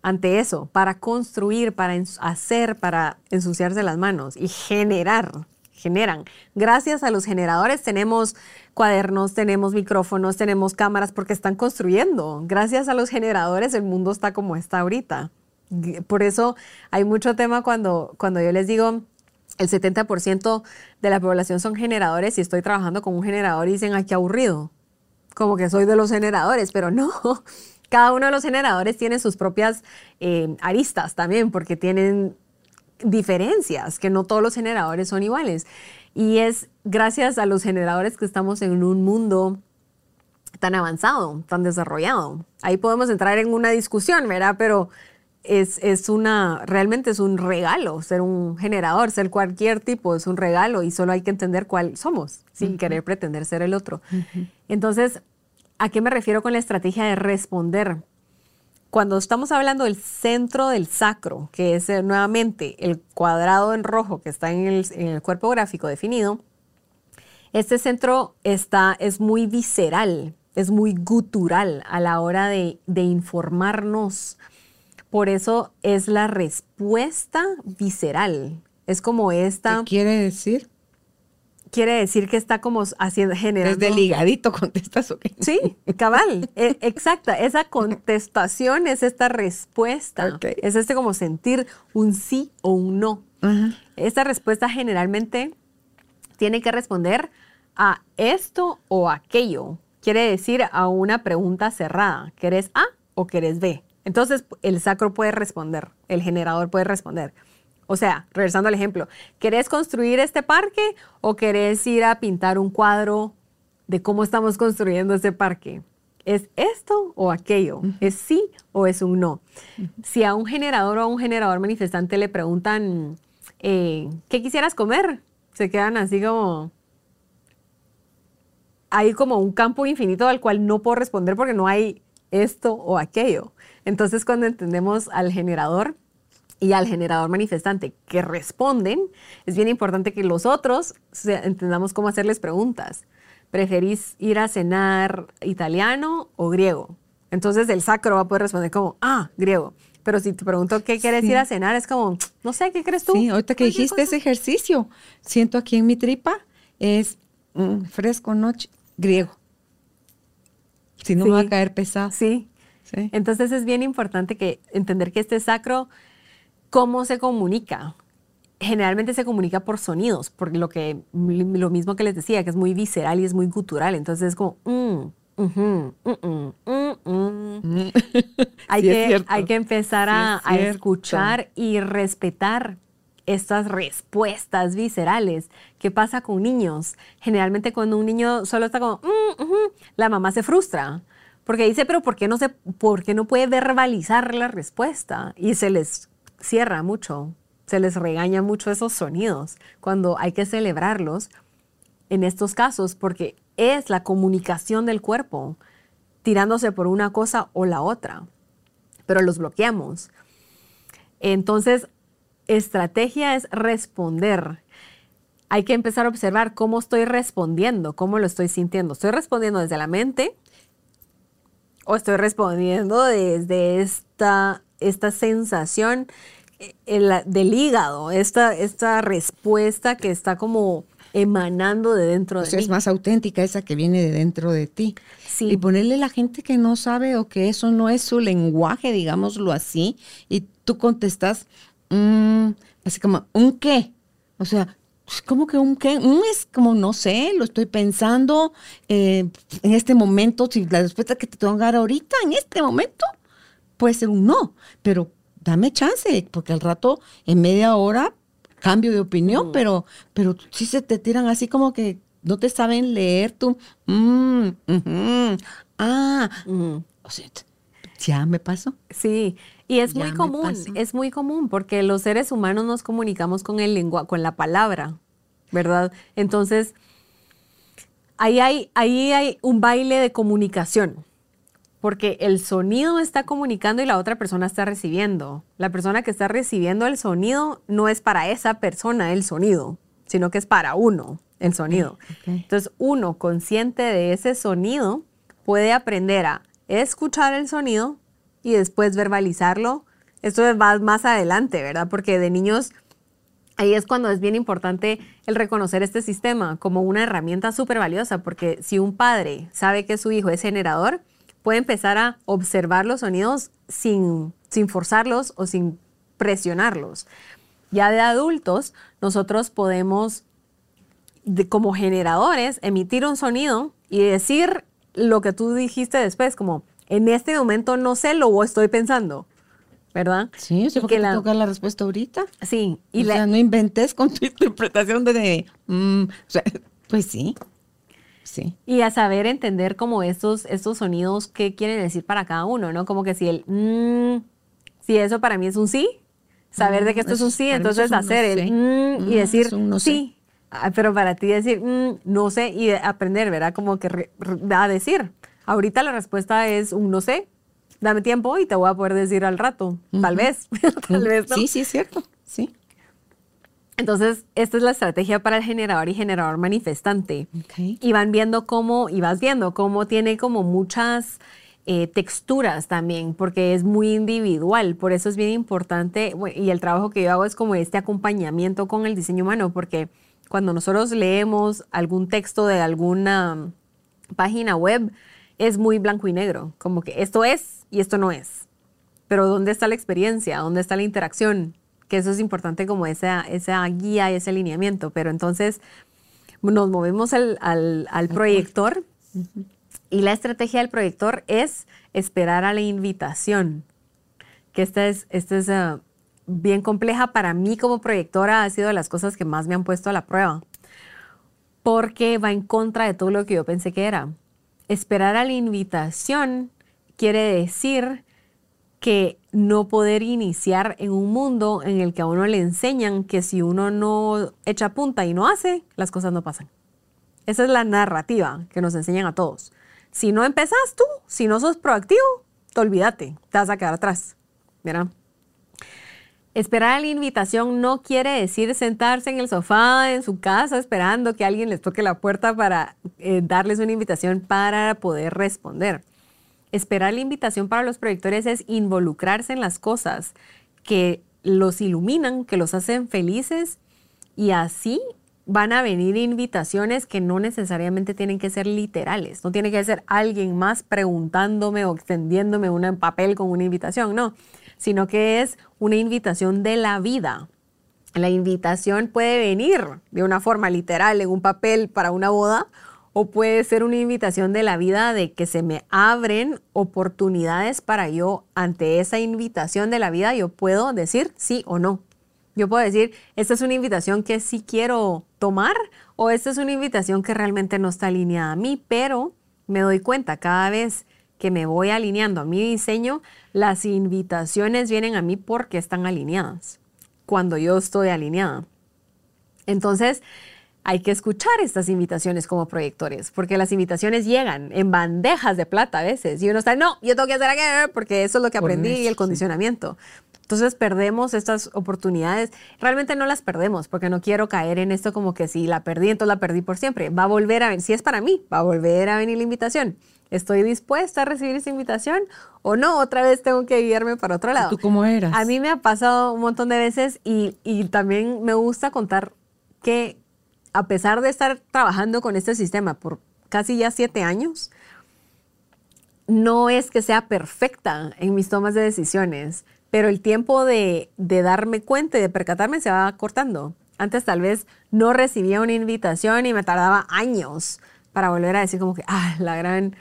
[SPEAKER 3] ante eso, para construir, para hacer, para ensuciarse las manos y generar generan. Gracias a los generadores tenemos cuadernos, tenemos micrófonos, tenemos cámaras porque están construyendo. Gracias a los generadores el mundo está como está ahorita. Por eso hay mucho tema cuando, cuando yo les digo el 70% de la población son generadores y estoy trabajando con un generador y dicen, ay, qué aburrido. Como que soy de los generadores, pero no. [LAUGHS] Cada uno de los generadores tiene sus propias eh, aristas también, porque tienen diferencias, que no todos los generadores son iguales. Y es gracias a los generadores que estamos en un mundo tan avanzado, tan desarrollado. Ahí podemos entrar en una discusión, ¿verdad? Pero es, es, una, realmente es un regalo ser un generador, ser cualquier tipo, es un regalo y solo hay que entender cuál somos, sin querer pretender ser el otro. Entonces, ¿a qué me refiero con la estrategia de responder? cuando estamos hablando del centro del sacro, que es eh, nuevamente el cuadrado en rojo que está en el, cuerpo gráfico definido, este centro está, es muy visceral, es muy gutural a la hora de, de informarnos. Por eso es la respuesta visceral. Es como esta.
[SPEAKER 2] ¿Qué quiere decir?
[SPEAKER 3] Quiere decir que está como haciendo, generando...
[SPEAKER 2] Desde ligadito contestas, ¿ok?
[SPEAKER 3] Sí, cabal, e, exacta. Esa contestación es esta respuesta. Es este como sentir un sí o un no. Esta respuesta generalmente tiene que responder a esto o aquello. Quiere decir a una pregunta cerrada. ¿Querés A o querés B? Entonces el sacro puede responder, el generador puede responder. O sea, regresando al ejemplo, ¿querés construir este parque o querés ir a pintar un cuadro de cómo estamos construyendo este parque? ¿Es esto o aquello? ¿Es sí o es un no? Si a un generador o a un generador manifestante le preguntan, eh, ¿qué quisieras comer? Se quedan así como... Hay como un campo infinito al cual no puedo responder porque no hay esto o aquello. Entonces, cuando entendemos al generador, y al generador manifestante que responden, es bien importante que los otros entendamos cómo hacerles preguntas. ¿Preferís ir a cenar italiano o griego? Entonces el sacro va a poder responder como, ah, griego. Pero si te pregunto qué quieres ir a cenar, es como, no sé, ¿qué crees tú?
[SPEAKER 2] Sí, ahorita que dijiste ese ejercicio, siento aquí en mi tripa, es fresco, noche, griego. Si no me va a caer pesado.
[SPEAKER 3] Sí. sí. Entonces es bien importante que entender que este sacro ¿Cómo se comunica? Generalmente se comunica por sonidos, por lo que lo mismo que les decía, que es muy visceral y es muy gutural. Entonces es como mm, mm, mm, hay,
[SPEAKER 2] Sí, es
[SPEAKER 3] que, hay que empezar
[SPEAKER 2] Sí,
[SPEAKER 3] a,
[SPEAKER 2] es
[SPEAKER 3] a
[SPEAKER 2] cierto.
[SPEAKER 3] escuchar y respetar estas respuestas viscerales. ¿Qué pasa con niños? Generalmente cuando un niño solo está como, "Mm, ujú", la mamá se frustra. Porque dice, pero ¿por qué, no se, ¿por qué no puede verbalizar la respuesta? Y se les cierra mucho, se les regaña mucho esos sonidos cuando hay que celebrarlos en estos casos porque es la comunicación del cuerpo tirándose por una cosa o la otra, pero los bloqueamos. Entonces, estrategia es responder. Hay que empezar a observar cómo estoy respondiendo, cómo lo estoy sintiendo. ¿Estoy respondiendo desde la mente o estoy respondiendo desde esta, esta sensación eh, el- del hígado, esta, esta respuesta que está como emanando de dentro
[SPEAKER 2] O
[SPEAKER 3] de
[SPEAKER 2] sea,
[SPEAKER 3] mí?
[SPEAKER 2] es más auténtica esa que viene de dentro de ti.
[SPEAKER 3] Sí.
[SPEAKER 2] Y ponerle a la gente que no sabe o que eso no es su lenguaje, digámoslo así, y tú contestas, mm, así como, ¿un qué? O sea, ¿cómo que un qué? Un es como, no sé, lo estoy pensando eh, en este momento, si la respuesta que te tengo que dar ahorita, en este momento, puede ser un no, pero dame chance, porque al rato, en media hora, cambio de opinión, pero, pero sí se te tiran así como que no te saben leer tú. Mm, ah,
[SPEAKER 3] Ujú.
[SPEAKER 2] o sea, ya me pasó.
[SPEAKER 3] Sí, y es
[SPEAKER 2] Ya
[SPEAKER 3] muy común, es muy común porque los seres humanos nos comunicamos con el lengua, con la palabra, ¿verdad? Entonces, ahí hay, ahí hay un baile de comunicación, porque el sonido está comunicando y la otra persona está recibiendo. La persona que está recibiendo el sonido no es para esa persona el sonido, sino que es para uno el sonido.
[SPEAKER 2] ok.
[SPEAKER 3] Entonces, uno consciente de ese sonido puede aprender a escuchar el sonido y después verbalizarlo. Esto va más adelante, ¿verdad? Porque de niños, ahí es cuando es bien importante el reconocer este sistema como una herramienta súper valiosa, porque si un padre sabe que su hijo es generador, puede empezar a observar los sonidos sin, sin forzarlos o sin presionarlos. Ya de adultos, nosotros podemos de- como generadores emitir un sonido y decir lo que tú dijiste después, como en este momento no sé, lo estoy pensando, ¿verdad?
[SPEAKER 2] Sí, o sea,
[SPEAKER 3] Y
[SPEAKER 2] ¿por qué
[SPEAKER 3] que la-
[SPEAKER 2] toca la respuesta ahorita?
[SPEAKER 3] Sí, y
[SPEAKER 2] o
[SPEAKER 3] la-
[SPEAKER 2] sea, no inventes con tu [LAUGHS] interpretación de, de, mm, o sea, [LAUGHS] pues sí, sí.
[SPEAKER 3] Y a saber entender como estos, estos sonidos, qué quieren decir para cada uno, ¿no? Como que si el, mm, si eso para mí es un sí, saber de que esto es un
[SPEAKER 2] eso-
[SPEAKER 3] sí, entonces
[SPEAKER 2] no
[SPEAKER 3] hacer el mm, y
[SPEAKER 2] Mm,
[SPEAKER 3] decir
[SPEAKER 2] sé.
[SPEAKER 3] sí. Ah, Pero para ti decir mm, no sé y aprender, ¿verdad? Como que re- re- a decir. Ahorita la respuesta es un no sé. Dame tiempo y te voy a poder decir al rato. Tal vez. [LAUGHS] Tal vez no.
[SPEAKER 2] Sí, sí, es cierto, sí.
[SPEAKER 3] Entonces, esta es la estrategia para el generador y generador manifestante.
[SPEAKER 2] Ok.
[SPEAKER 3] Y van viendo cómo, y vas viendo cómo tiene como muchas eh, texturas también, porque es muy individual. Por eso es bien importante, bueno, y el trabajo que yo hago es como este acompañamiento con el diseño humano, porque cuando nosotros leemos algún texto de alguna página web, es muy blanco y negro, como que esto es y esto no es. Pero ¿dónde está la experiencia? ¿Dónde está la interacción? Que eso es importante como esa, esa guía y ese alineamiento. Pero entonces nos movemos al, al- al proyector y la estrategia del proyector es esperar a la invitación. Que esta es, esta es ah, bien compleja para mí como proyectora, ha sido de las cosas que más me han puesto a la prueba porque va en contra de todo lo que yo pensé que era. Esperar a la invitación quiere decir que no poder iniciar en un mundo en el que a uno le enseñan que si uno no echa punta y no hace, las cosas no pasan. Esa es la narrativa que nos enseñan a todos. Si no empezás tú, si no sos proactivo, te olvídate, te vas a quedar atrás. ¿Verdad? Esperar a la invitación no quiere decir sentarse en el sofá en su casa esperando que alguien les toque la puerta para eh, darles una invitación para poder responder. Esperar la invitación para los proyectores es involucrarse en las cosas que los iluminan, que los hacen felices y así van a venir invitaciones que no necesariamente tienen que ser literales, no tiene que ser alguien más preguntándome o extendiéndome en papel con una invitación, no, sino que es una invitación de la vida. La invitación puede venir de una forma literal en un papel para una boda o puede ser una invitación de la vida de que se me abren oportunidades para yo, ante esa invitación de la vida, yo puedo decir sí o no. Yo puedo decir, esta es una invitación que sí quiero tomar o esta es una invitación que realmente no está alineada a mí, pero me doy cuenta cada vez que me voy alineando a mi diseño, las invitaciones vienen a mí porque están alineadas, cuando yo estoy alineada. Entonces, hay que escuchar estas invitaciones como proyectores, porque las invitaciones llegan en bandejas de plata a veces y uno está, no, yo tengo que hacer aquello porque eso es lo que aprendí y el condicionamiento. Entonces perdemos estas oportunidades. Realmente no las perdemos porque no quiero caer en esto como que si la perdí, entonces la perdí por siempre. Va a volver a venir, si es para mí, va a volver a venir la invitación. ¿Estoy dispuesta a recibir esa invitación o no? Otra vez tengo que guiarme para otro lado.
[SPEAKER 2] ¿Tú cómo eras?
[SPEAKER 3] A mí me ha pasado un montón de veces y, y también me gusta contar que a pesar de estar trabajando con este sistema por casi ya siete años, no es que sea perfecta en mis tomas de decisiones, pero el tiempo de, darme cuenta y de percatarme se va cortando. Antes tal vez no recibía una invitación y me tardaba años para volver a decir como que, ah, la gran,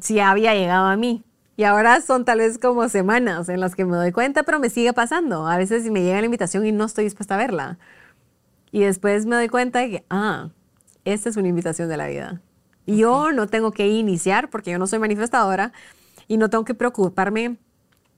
[SPEAKER 3] si había llegado a mí. Y ahora son tal vez como semanas en las que me doy cuenta, pero me sigue pasando. A veces me llega la invitación y no estoy dispuesta a verla. Y después me doy cuenta de que, ah, esta es una invitación de la vida. Y yo no tengo que iniciar porque yo no soy manifestadora y no tengo que preocuparme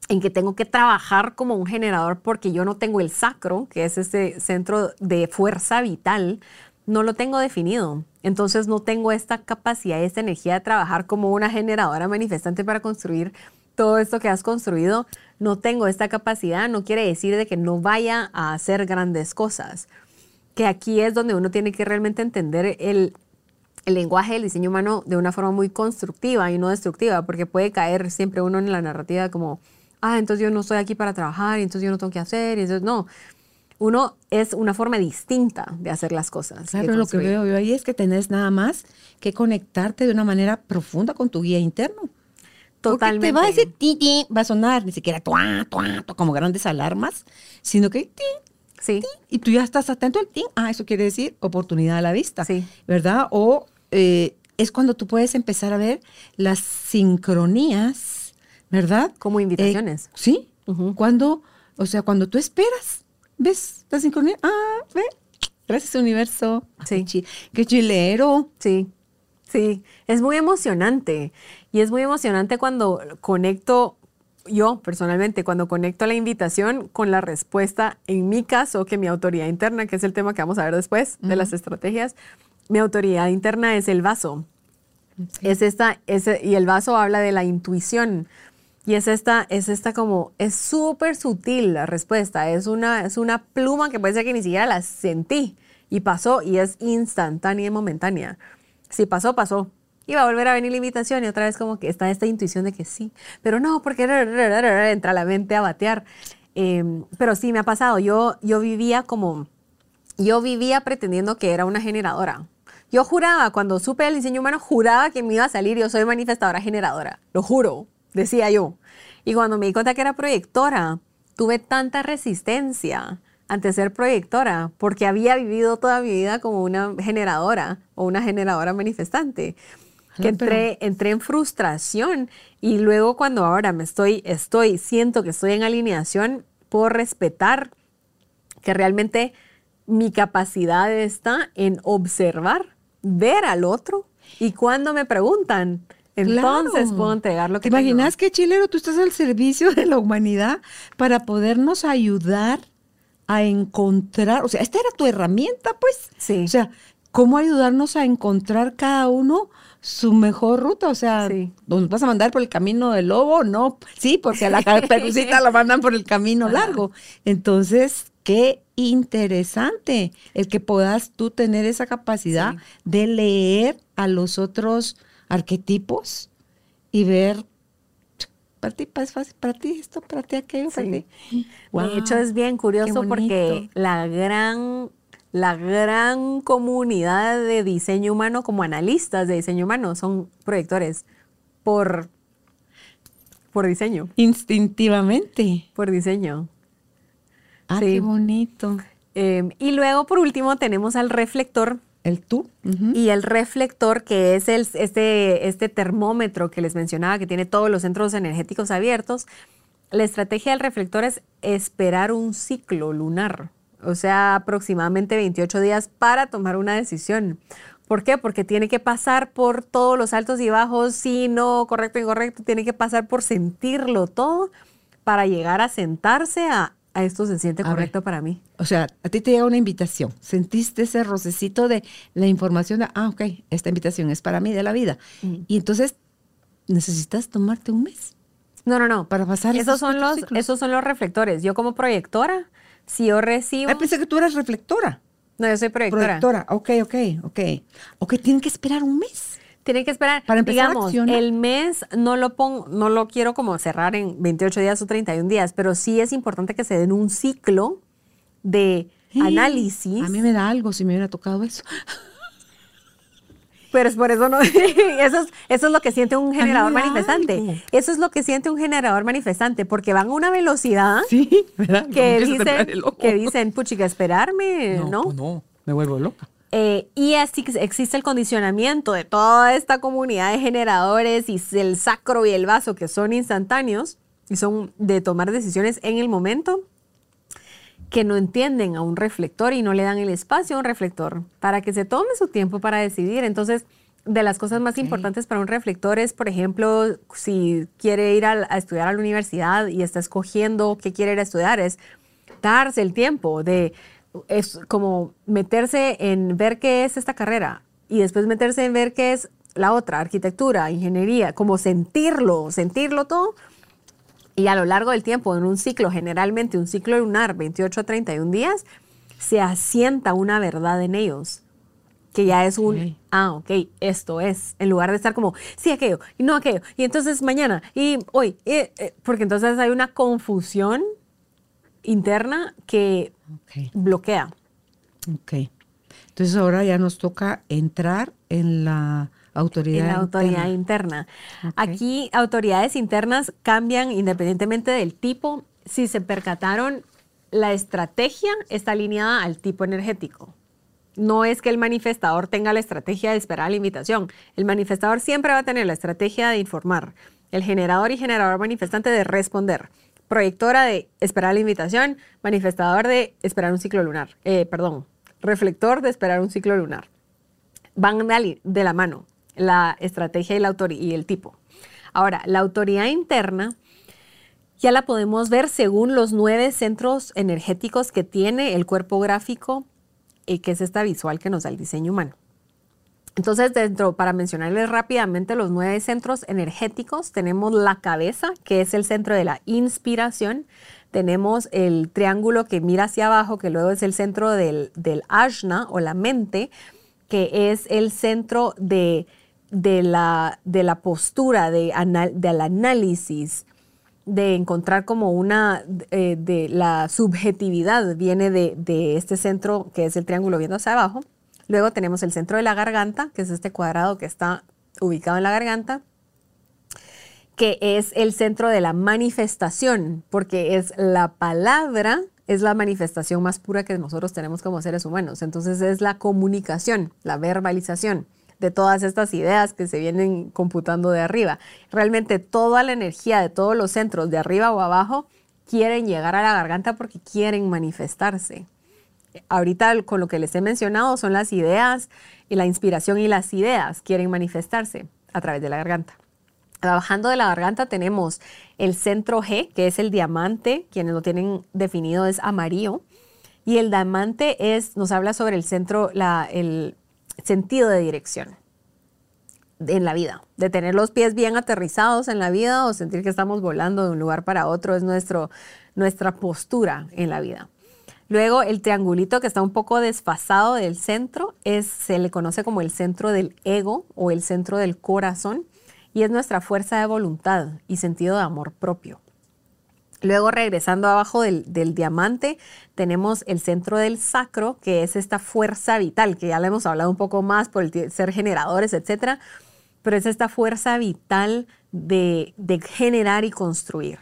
[SPEAKER 3] en que tengo que trabajar como un generador porque yo no tengo el sacro, que es ese centro de fuerza vital, no lo tengo definido. Entonces no tengo esta capacidad, esta energía de trabajar como una generadora manifestante para construir todo esto que has construido. No tengo esta capacidad, no quiere decir de que no vaya a hacer grandes cosas que aquí es donde uno tiene que realmente entender el, lenguaje del diseño humano de una forma muy constructiva y no destructiva, porque puede caer siempre uno en la narrativa como, ah, entonces yo no estoy aquí para trabajar y entonces yo no tengo que hacer, y entonces no. Uno es una forma distinta de hacer las cosas.
[SPEAKER 2] Claro, lo que veo yo ahí es que tenés nada más que conectarte de una manera profunda con tu guía interno. Totalmente. Porque te va a decir ti, ti, va a sonar, ni siquiera tuá, tuá, como grandes alarmas, sino que ti,
[SPEAKER 3] Sí.
[SPEAKER 2] Y tú ya estás atento al ting. Ah, eso quiere decir oportunidad a la vista. Sí. ¿Verdad? O eh, es cuando tú puedes empezar a ver las sincronías, ¿verdad?
[SPEAKER 3] Como invitaciones.
[SPEAKER 2] Eh, sí. Cuando, o sea, cuando tú esperas, ¿ves la sincronía? Ah, ve. Gracias, universo. Sí. Qué chilero.
[SPEAKER 3] Sí. Sí. Es muy emocionante. Y es muy emocionante cuando conecto yo personalmente, cuando conecto la invitación con la respuesta, en mi caso, que mi autoridad interna, que es el tema que vamos a ver después de las estrategias, mi autoridad interna es el vaso. Es esta, y el vaso habla de la intuición. Y es esta, es esta como, es súper sutil la respuesta. Es una, es una pluma que puede ser que ni siquiera la sentí y pasó y es instantánea y momentánea. Si pasó, pasó va a volver a venir la invitación y otra vez como que está esta intuición de que sí, pero no, porque entra la mente a batear. Em, pero sí, me ha pasado. Yo, yo vivía como, yo vivía pretendiendo que era una generadora. Yo juraba, cuando supe el diseño humano, juraba que me iba a salir, yo soy manifestadora generadora, lo juro, decía yo. Y cuando me di cuenta que era proyectora, tuve tanta resistencia ante ser proyectora, porque había vivido toda mi vida como una generadora o una generadora manifestante que entré, entré en frustración y luego cuando ahora me estoy, estoy, siento que estoy en alineación, puedo respetar que realmente mi capacidad está en observar, ver al otro y cuando me preguntan, entonces puedo entregar lo que
[SPEAKER 2] ¿Te imaginas que chilero tú estás al servicio de la humanidad para podernos ayudar a encontrar, o sea, esta era tu herramienta, pues.
[SPEAKER 3] Sí.
[SPEAKER 2] O sea, cómo ayudarnos a encontrar cada uno su mejor ruta, o sea, ¿nos vas a mandar por el camino del lobo? No, sí, porque a la perucita la mandan por el camino largo. Entonces, qué interesante el que puedas tú tener esa capacidad de leer a los otros arquetipos y ver para ti es fácil, para ti esto, para ti aquello, para ti.
[SPEAKER 3] de hecho, es bien curioso porque la gran la gran comunidad de diseño humano como analistas de diseño humano son proyectores por, por diseño.
[SPEAKER 2] Instintivamente.
[SPEAKER 3] Por diseño.
[SPEAKER 2] Ah, qué bonito.
[SPEAKER 3] Em, y luego, por último, tenemos al reflector,
[SPEAKER 2] El tú.
[SPEAKER 3] y el reflector, que es el, este, este termómetro que les mencionaba, que tiene todos los centros energéticos abiertos, la estrategia del reflector es esperar un ciclo lunar, o sea, aproximadamente 28 días para tomar una decisión. ¿Por qué? Porque tiene que pasar por todos los altos y bajos, sí, no, correcto, incorrecto, tiene que pasar por sentirlo todo para llegar a sentarse a, a esto se siente
[SPEAKER 2] ver.
[SPEAKER 3] correcto para mí.
[SPEAKER 2] O sea, a ti te llega una invitación. Sentiste ese rocecito de la información de, ah, ok, esta invitación es para mí de la vida.
[SPEAKER 3] Mm.
[SPEAKER 2] Y entonces necesitas tomarte un mes.
[SPEAKER 3] No, no, no.
[SPEAKER 2] Para pasar
[SPEAKER 3] esos
[SPEAKER 2] esos
[SPEAKER 3] son los,
[SPEAKER 2] ciclos.
[SPEAKER 3] esos son los reflectores. Yo como proyectora, si yo recibo,
[SPEAKER 2] Ay, pensé que tú eras reflectora.
[SPEAKER 3] no, yo soy proyectora.
[SPEAKER 2] Proyectora. Ok, ok, ok. Ok, tienen que esperar un mes.
[SPEAKER 3] Tiene que esperar,
[SPEAKER 2] Para empezar
[SPEAKER 3] digamos, el mes no lo pongo, no lo quiero como cerrar en 28 días o 31 días, pero sí es importante que se den un ciclo de análisis.
[SPEAKER 2] A mí me da algo si me hubiera tocado eso.
[SPEAKER 3] Pero es por eso no. [LAUGHS] eso, es, eso es lo que siente un generador manifestante. Eso es lo que siente un generador manifestante, porque van a una velocidad
[SPEAKER 2] Sí, [LAUGHS] ¿verdad?
[SPEAKER 3] que dicen, que dicen, puchica, esperarme, ¿no?
[SPEAKER 2] pues no, me vuelvo loca.
[SPEAKER 3] Eh, y así que existe el condicionamiento de toda esta comunidad de generadores y el sacro y el vaso que son instantáneos y son de tomar decisiones en el momento que no entienden a un reflector y no le dan el espacio a un reflector para que se tome su tiempo para decidir. Entonces, de las cosas más importantes para un reflector es, por ejemplo, si quiere ir a, a estudiar a la universidad y está escogiendo qué quiere ir a estudiar, es darse el tiempo de, es como meterse en ver qué es esta carrera y después meterse en ver qué es la otra, arquitectura, ingeniería, como sentirlo, sentirlo todo. Y a lo largo del tiempo, en un ciclo, generalmente un ciclo lunar, 28 a 31 días, se asienta una verdad en ellos. Que ya es un, ah, ok, esto es. En lugar de estar como, sí, aquello, y no aquello, y entonces mañana, y hoy, eh, eh, porque entonces hay una confusión interna que bloquea.
[SPEAKER 2] ok. Entonces ahora ya nos toca entrar en la autoridad.
[SPEAKER 3] En la autoridad
[SPEAKER 2] interna.
[SPEAKER 3] Aquí autoridades internas cambian independientemente del tipo. Si se percataron, la estrategia está alineada al tipo energético. No es que el manifestador tenga la estrategia de esperar la invitación. El manifestador siempre va a tener la estrategia de informar. El generador y generador manifestante de responder. Proyectora de esperar la invitación. Manifestador de esperar un ciclo lunar. Eh, perdón. Reflector de esperar un ciclo lunar van de la mano, la estrategia y, la y el tipo. Ahora, la autoridad interna ya la podemos ver según los nueve centros energéticos que tiene el cuerpo gráfico, y que es esta visual que nos da el diseño humano. Entonces, dentro, para mencionarles rápidamente los nueve centros energéticos, tenemos la cabeza, que es el centro de la inspiración. Tenemos el triángulo que mira hacia abajo, que luego es el centro del, del ajna o la mente, que es el centro de, de, la, de la postura, de anal- del análisis, de encontrar como una, eh, de la subjetividad viene de, de este centro que es el triángulo viendo hacia abajo. Luego tenemos el centro de la garganta, que es este cuadrado que está ubicado en la garganta, que es el centro de la manifestación, porque es la palabra, es la manifestación más pura que nosotros tenemos como seres humanos. Entonces es la comunicación, la verbalización de todas estas ideas que se vienen computando de arriba. Realmente toda la energía de todos los centros de arriba o abajo quieren llegar a la garganta porque quieren manifestarse. Ahorita con lo que les he mencionado son las ideas y la inspiración y las ideas quieren manifestarse a través de la garganta. Trabajando de la garganta tenemos el centro G, que es el diamante, quienes lo tienen definido es amarillo, y el diamante es, nos habla sobre el centro, la- el sentido de dirección en la vida, de tener los pies bien aterrizados en la vida o sentir que estamos volando de un lugar para otro, es nuestro, nuestra postura en la vida. Luego el triangulito que está un poco desfasado del centro es, se le conoce como el centro del ego o el centro del corazón y es nuestra fuerza de voluntad y sentido de amor propio. Luego, regresando abajo del, diamante, tenemos el centro del sacro, que es esta fuerza vital, que ya le hemos hablado un poco más por ser generadores, etcétera, pero es esta fuerza vital de, de generar y construir.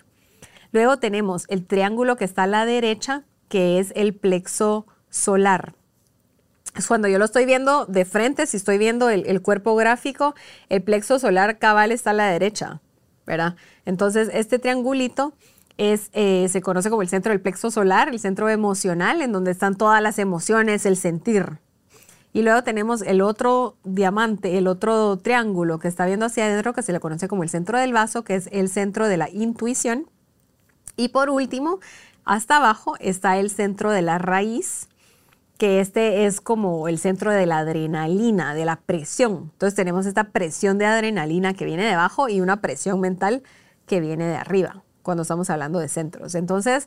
[SPEAKER 3] Luego tenemos el triángulo que está a la derecha, que es el plexo solar. es cuando yo lo estoy viendo de frente, si estoy viendo el, el cuerpo gráfico, el plexo solar cabal está a la derecha, ¿verdad? Entonces, este triangulito es, eh, se conoce como el centro del plexo solar, el centro emocional, en donde están todas las emociones, el sentir. Y luego tenemos el otro diamante, el otro triángulo que está viendo hacia adentro, que se le conoce como el centro del vaso, que es el centro de la intuición. Y por último, hasta abajo está el centro de la raíz, que este es como el centro de la adrenalina, de la presión. Entonces tenemos esta presión de adrenalina que viene de abajo y una presión mental que viene de arriba, cuando estamos hablando de centros. Entonces,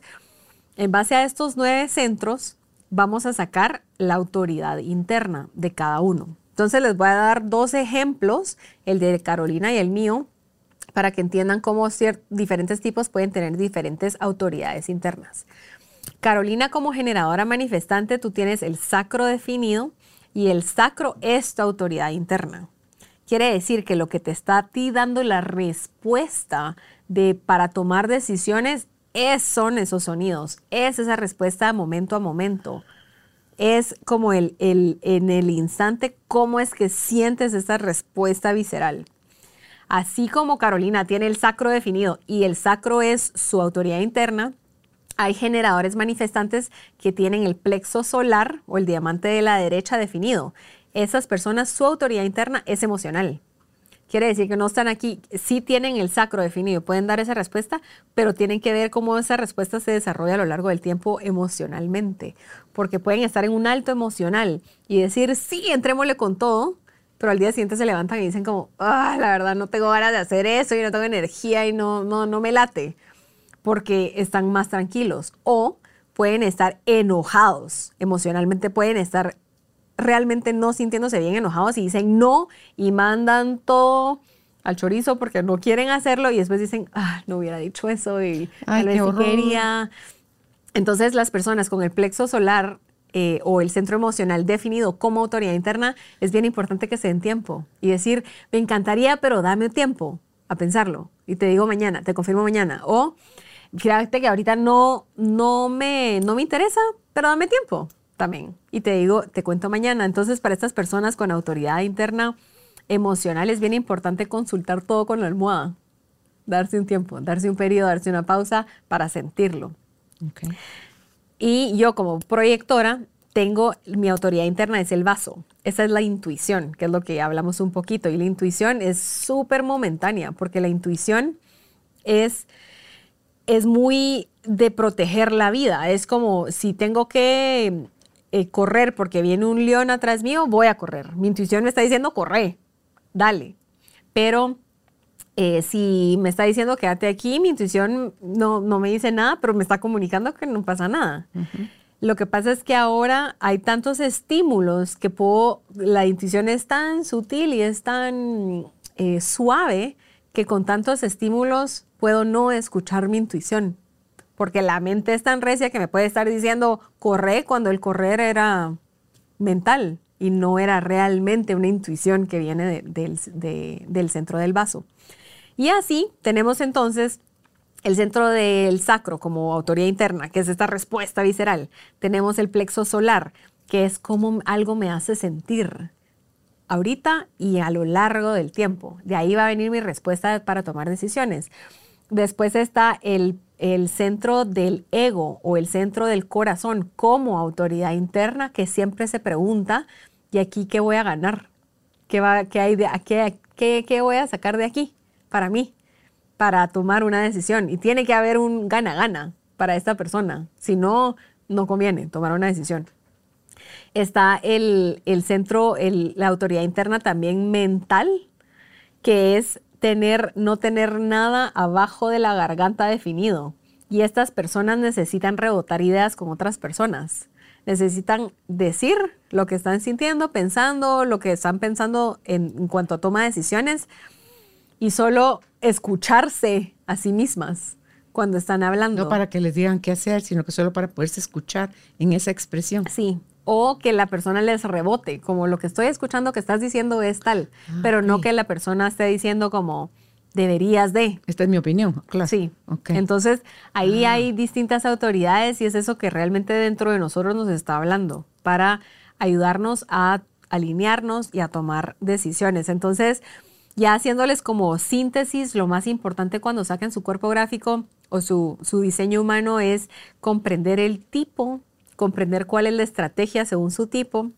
[SPEAKER 3] en base a estos nueve centros, vamos a sacar la autoridad interna de cada uno. Entonces les voy a dar dos ejemplos, el de Carolina y el mío, para que entiendan cómo diferentes tipos pueden tener diferentes autoridades internas. Carolina como generadora manifestante, tú tienes el sacro definido y el sacro es tu autoridad interna. Quiere decir que lo que te está a ti dando la respuesta de para tomar decisiones es, son esos sonidos, es esa respuesta momento a momento. Es como el, el, en el instante, cómo es que sientes esa respuesta visceral. Así como Carolina tiene el sacro definido y el sacro es su autoridad interna, hay generadores manifestantes que tienen el plexo solar o el diamante de la derecha definido. Esas personas, su autoridad interna es emocional. Quiere decir que no están aquí, sí tienen el sacro definido, pueden dar esa respuesta, pero tienen que ver cómo esa respuesta se desarrolla a lo largo del tiempo emocionalmente, porque pueden estar en un alto emocional y decir, sí, entrémosle con todo, pero al día siguiente se levantan y dicen como, ah, la verdad no tengo ganas de hacer eso y no tengo energía y no, no, no me late, porque están más tranquilos. O pueden estar enojados, emocionalmente pueden estar realmente no sintiéndose bien enojados y dicen no y mandan todo al chorizo porque no quieren hacerlo y después dicen, ah, no hubiera dicho eso y
[SPEAKER 2] Ay,
[SPEAKER 3] tal vez quería. Entonces las personas con el plexo solar eh, o el centro emocional definido como autoridad interna, es bien importante que se den tiempo y decir, me encantaría, pero dame tiempo a pensarlo y te digo mañana, te confirmo mañana. O fíjate que ahorita no, no, me, no me interesa, pero dame tiempo también. Y te digo, te cuento mañana. Entonces, para estas personas con autoridad interna emocional es bien importante consultar todo con la almohada. Darse un tiempo, darse un periodo, darse una pausa para sentirlo. Y yo como proyectora tengo mi autoridad interna es el vaso. Esa es la intuición, que es lo que hablamos un poquito. Y la intuición es súper momentánea, porque la intuición es, es muy de proteger la vida. Es como si tengo que eh, correr porque viene un león atrás mío, voy a correr. Mi intuición me está diciendo, corre, dale. Pero eh, si me está diciendo quédate aquí, mi intuición no, no me dice nada, pero me está comunicando que no pasa nada. Lo que pasa es que ahora hay tantos estímulos que puedo, la intuición es tan sutil y es tan eh, suave que con tantos estímulos puedo no escuchar mi intuición. Porque la mente es tan recia que me puede estar diciendo corre cuando el correr era mental y no era realmente una intuición que viene de- del, de- del centro del vaso. Y así tenemos entonces el centro del sacro como autoridad interna, que es esta respuesta visceral. Tenemos el plexo solar, que es como algo me hace sentir ahorita y a lo largo del tiempo. De ahí va a venir mi respuesta para tomar decisiones. Después está el, el centro del ego o el centro del corazón como autoridad interna que siempre se pregunta, ¿y aquí qué voy a ganar? ¿Qué, va, qué, hay qué, qué, qué voy a sacar de aquí para mí? Para tomar una decisión. Y tiene que haber un gana-gana para esta persona. Si no, no conviene tomar una decisión está el, el centro, el- la autoridad interna también mental, que es tener, no tener nada abajo de la garganta definido. Y estas personas necesitan rebotar ideas con otras personas. Necesitan decir lo que están sintiendo, pensando, lo que están pensando en, en cuanto a toma de decisiones y solo escucharse a sí mismas cuando están hablando.
[SPEAKER 2] No para que les digan qué hacer, sino que solo para poderse escuchar en esa expresión.
[SPEAKER 3] Sí, o que la persona les rebote, como lo que estoy escuchando que estás diciendo es tal,
[SPEAKER 2] Ah,
[SPEAKER 3] pero no que la persona esté diciendo como deberías de.
[SPEAKER 2] Esta es mi opinión, claro.
[SPEAKER 3] Sí. Entonces, ahí
[SPEAKER 2] Ah.
[SPEAKER 3] hay distintas autoridades y es eso que realmente dentro de nosotros nos está hablando para ayudarnos a alinearnos y a tomar decisiones. Entonces, ya haciéndoles como síntesis, lo más importante cuando saquen su cuerpo gráfico o su, su diseño humano es comprender el tipo, comprender cuál es la estrategia según su tipo,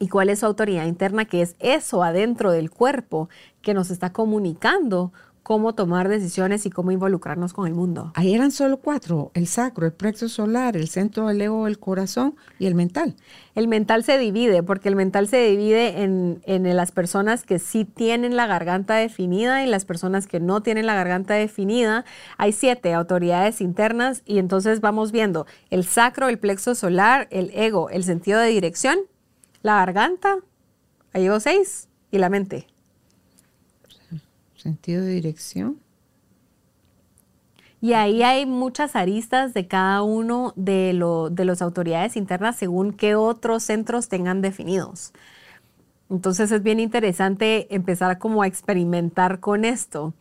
[SPEAKER 3] y cuál es su autoridad interna, que es eso adentro del cuerpo que nos está comunicando cómo tomar decisiones y cómo involucrarnos con el mundo.
[SPEAKER 2] Ahí eran solo cuatro, el sacro, el plexo solar, el centro del ego, el corazón y el mental.
[SPEAKER 3] El mental se divide, porque el mental se divide en, en las personas que sí tienen la garganta definida y las personas que no tienen la garganta definida. Hay siete autoridades internas y entonces vamos viendo el sacro, el plexo solar, el ego, el sentido de dirección, la garganta, ahí llevo seis, y la mente.
[SPEAKER 2] Sentido de dirección.
[SPEAKER 3] Y ahí hay muchas aristas de cada uno de, lo, de las autoridades internas según qué otros centros tengan definidos. Entonces es bien interesante empezar como a experimentar con esto,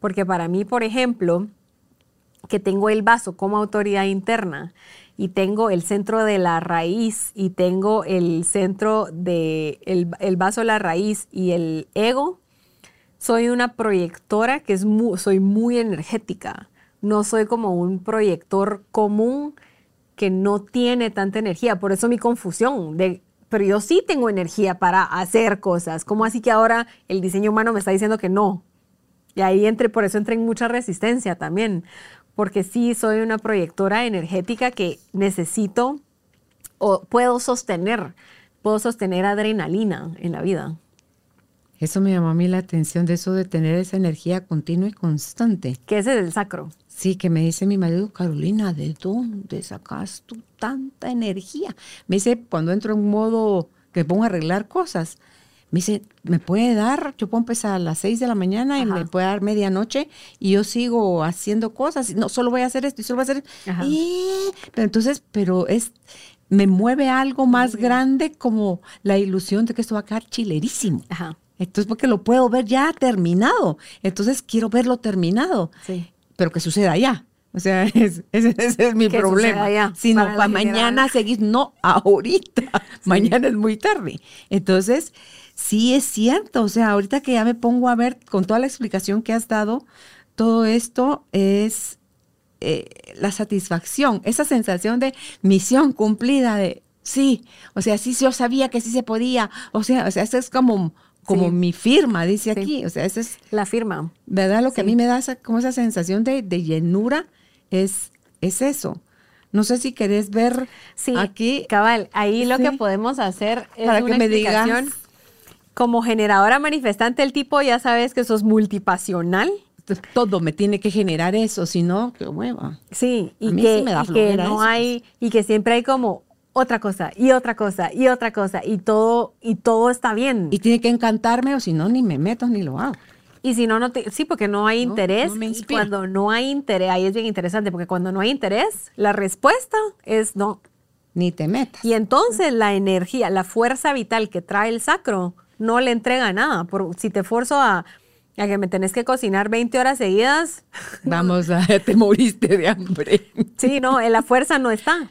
[SPEAKER 3] porque para mí, por ejemplo, que tengo el vaso como autoridad interna y tengo el centro de la raíz y tengo el centro de el, el vaso, la raíz y el ego, soy una proyectora que es soy muy energética. No soy como un proyector común que no tiene tanta energía. Por eso mi confusión de, pero yo sí tengo energía para hacer cosas. ¿Cómo así que ahora el diseño humano me está diciendo que no? Y ahí entre, por eso entré en mucha resistencia también. Porque sí soy una proyectora energética que necesito o puedo sostener, puedo sostener adrenalina en la vida.
[SPEAKER 2] Eso me llamó a mí la atención de eso de tener esa energía continua y constante.
[SPEAKER 3] Que ese es el sacro.
[SPEAKER 2] Sí, que me dice mi marido, Carolina, ¿de dónde sacas tú tanta energía? Me dice, cuando entro en modo que pongo a arreglar cosas, me dice, ¿me puede dar? Yo puedo empezar a las 6 de la mañana y me puede dar medianoche y yo sigo haciendo cosas. No, solo voy a hacer esto y solo voy a hacer Pero entonces, pero es, me mueve algo más grande como la ilusión de que esto va a quedar chilerísimo. Ajá. Entonces, porque lo puedo ver ya terminado. Entonces, quiero verlo terminado. Sí. Pero que suceda ya. O sea, [LAUGHS] ese, es mi problema. Ya, si no, para mañana seguir, no, ahorita. Mañana es muy tarde. Entonces, sí es cierto. O sea, ahorita que ya me pongo a ver con toda la explicación que has dado, todo esto es eh, la satisfacción, esa sensación de misión cumplida, de sí, o sea, sí, yo sabía que sí se podía. O sea, o sea, eso es como como mi firma, dice aquí. O sea, esa es
[SPEAKER 3] la firma.
[SPEAKER 2] ¿Verdad? Lo que a mí me da esa, como esa sensación de, llenura es, es eso. No sé si querés ver
[SPEAKER 3] sí,
[SPEAKER 2] aquí.
[SPEAKER 3] Cabal, ahí lo que podemos hacer es Para una que me explicación. como generadora manifestante, el tipo ya sabes que sos multipasional.
[SPEAKER 2] Todo me tiene que generar eso, si no, que hueva.
[SPEAKER 3] Sí, y que, que no hay, y que siempre hay como otra cosa y otra cosa y otra cosa y todo y todo está bien.
[SPEAKER 2] Y tiene que encantarme o si no ni me meto ni lo hago.
[SPEAKER 3] Y si no, no te, sí, porque no hay interés. y cuando no hay interés, ahí es bien interesante, porque cuando no hay interés, la respuesta es no.
[SPEAKER 2] Ni te metas.
[SPEAKER 3] Y entonces la energía, la fuerza vital que trae el sacro, no le entrega nada. Por, si te forzo a, a que me tenés que cocinar 20 horas seguidas. [LAUGHS]
[SPEAKER 2] Vamos, a, [LAUGHS] te moriste de hambre.
[SPEAKER 3] Sí, no, la fuerza no está.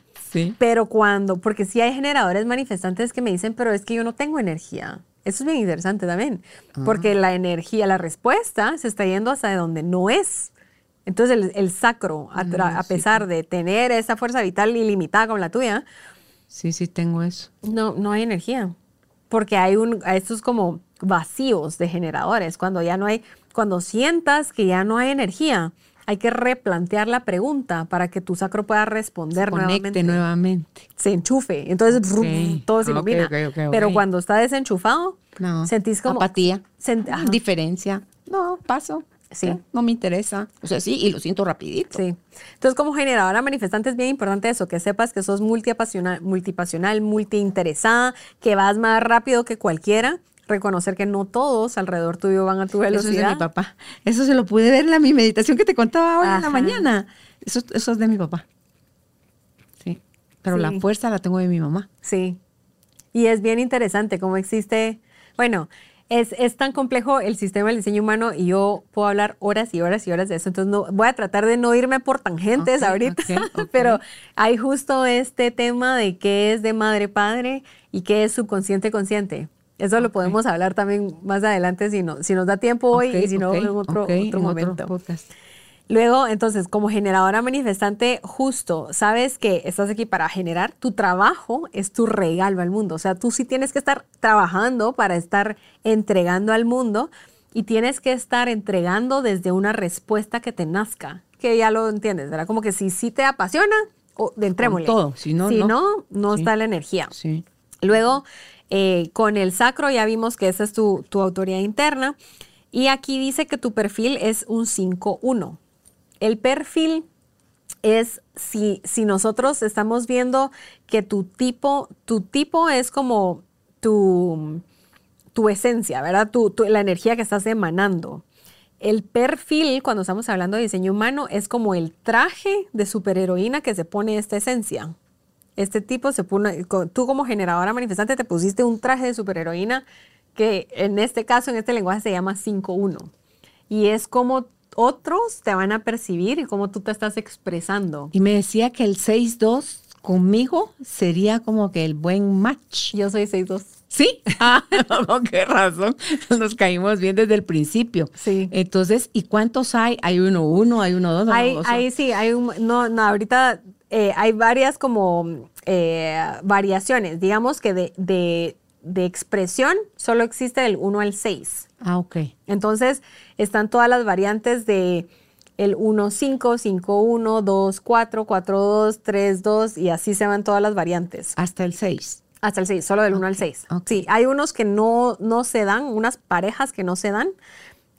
[SPEAKER 3] Pero cuando, porque sí hay generadores manifestantes que me dicen, pero es que yo no tengo energía. Eso es bien interesante también, porque la energía, la respuesta se está yendo hasta de donde no es. Entonces el, sacro, a, mm, pesar de tener esa fuerza vital ilimitada como la tuya,
[SPEAKER 2] sí, sí tengo eso.
[SPEAKER 3] No, no hay energía, porque hay un, estos como vacíos de generadores, cuando ya no hay, cuando sientas que ya no hay energía, hay que replantear la pregunta para que tu sacro pueda responder
[SPEAKER 2] se nuevamente. nuevamente.
[SPEAKER 3] Se enchufe. Entonces, todo se ilumina. Pero cuando está desenchufado, sentís como...
[SPEAKER 2] Apatía. Diferencia. No, paso. Sí. No me interesa. O sea, sí, y lo siento rapidito.
[SPEAKER 3] Sí. Entonces, como generadora manifestante es bien importante eso, que sepas que sos multipasional, multipasional, multiinteresada, que vas más rápido que cualquiera reconocer que no todos alrededor tuyo van a tu velocidad.
[SPEAKER 2] Eso es de mi papá. Eso se lo pude ver en la mi meditación que te contaba hoy en la mañana. Eso, eso es de mi papá. Sí. Pero la fuerza la tengo de mi mamá.
[SPEAKER 3] Sí. Y es bien interesante cómo existe, bueno, Es, es, tan complejo el sistema del diseño humano y yo puedo hablar horas y horas y horas de eso. Entonces no, voy a tratar de no irme por tangentes ahorita, [LAUGHS] pero hay justo este tema de qué es de madre-padre y qué es subconsciente Eso lo podemos hablar también más adelante si, no, si nos da tiempo hoy y si no en otro, otro momento. Luego, entonces, como generadora manifestante, justo, sabes que estás aquí para generar, tu trabajo es tu regalo al mundo. O sea, tú sí tienes que estar trabajando para estar entregando al mundo y tienes que estar entregando desde una respuesta que te nazca, que ya lo entiendes, ¿verdad? Como que si sí te apasiona, o de entrémosle.
[SPEAKER 2] todo, si no,
[SPEAKER 3] no, no, está la energía. Sí. Luego, eh, con el sacro ya vimos que esa es tu, tu autoridad interna. Y aquí dice que tu perfil es un 5-1. El perfil es si, si nosotros estamos viendo que tu tipo, tu tipo es como tu, tu esencia, ¿verdad? Tu, la energía que estás emanando. El perfil, cuando estamos hablando de diseño humano, es como el traje de superheroína que se pone esta esencia. Este tipo se pone, tú como generadora manifestante te pusiste un traje de superheroína que en este caso, en este lenguaje se llama 5-1. Y es como otros te van a percibir y cómo tú te estás expresando.
[SPEAKER 2] Y me decía que el 6-2 conmigo sería como que el buen match.
[SPEAKER 3] Yo soy 6-2.
[SPEAKER 2] Sí, [LAUGHS] con qué razón. Nos caímos bien desde el principio.
[SPEAKER 3] Sí.
[SPEAKER 2] Entonces, ¿y cuántos hay? Hay uno uno, hay uno dos.
[SPEAKER 3] Hay, hay sí, hay un, no, no, ahorita eh, hay varias como eh, variaciones. Digamos que de, de, de expresión solo existe el 1 al 6.
[SPEAKER 2] Ah, ok.
[SPEAKER 3] Entonces, están todas las variantes de el 1, 5, 5, 1, 2, 4, 4, 2, 3, 2 y así se van todas las variantes.
[SPEAKER 2] Hasta el 6.
[SPEAKER 3] Hasta el 6, solo del 1 al 6. Sí, hay unos que no, no se dan, unas parejas que no se dan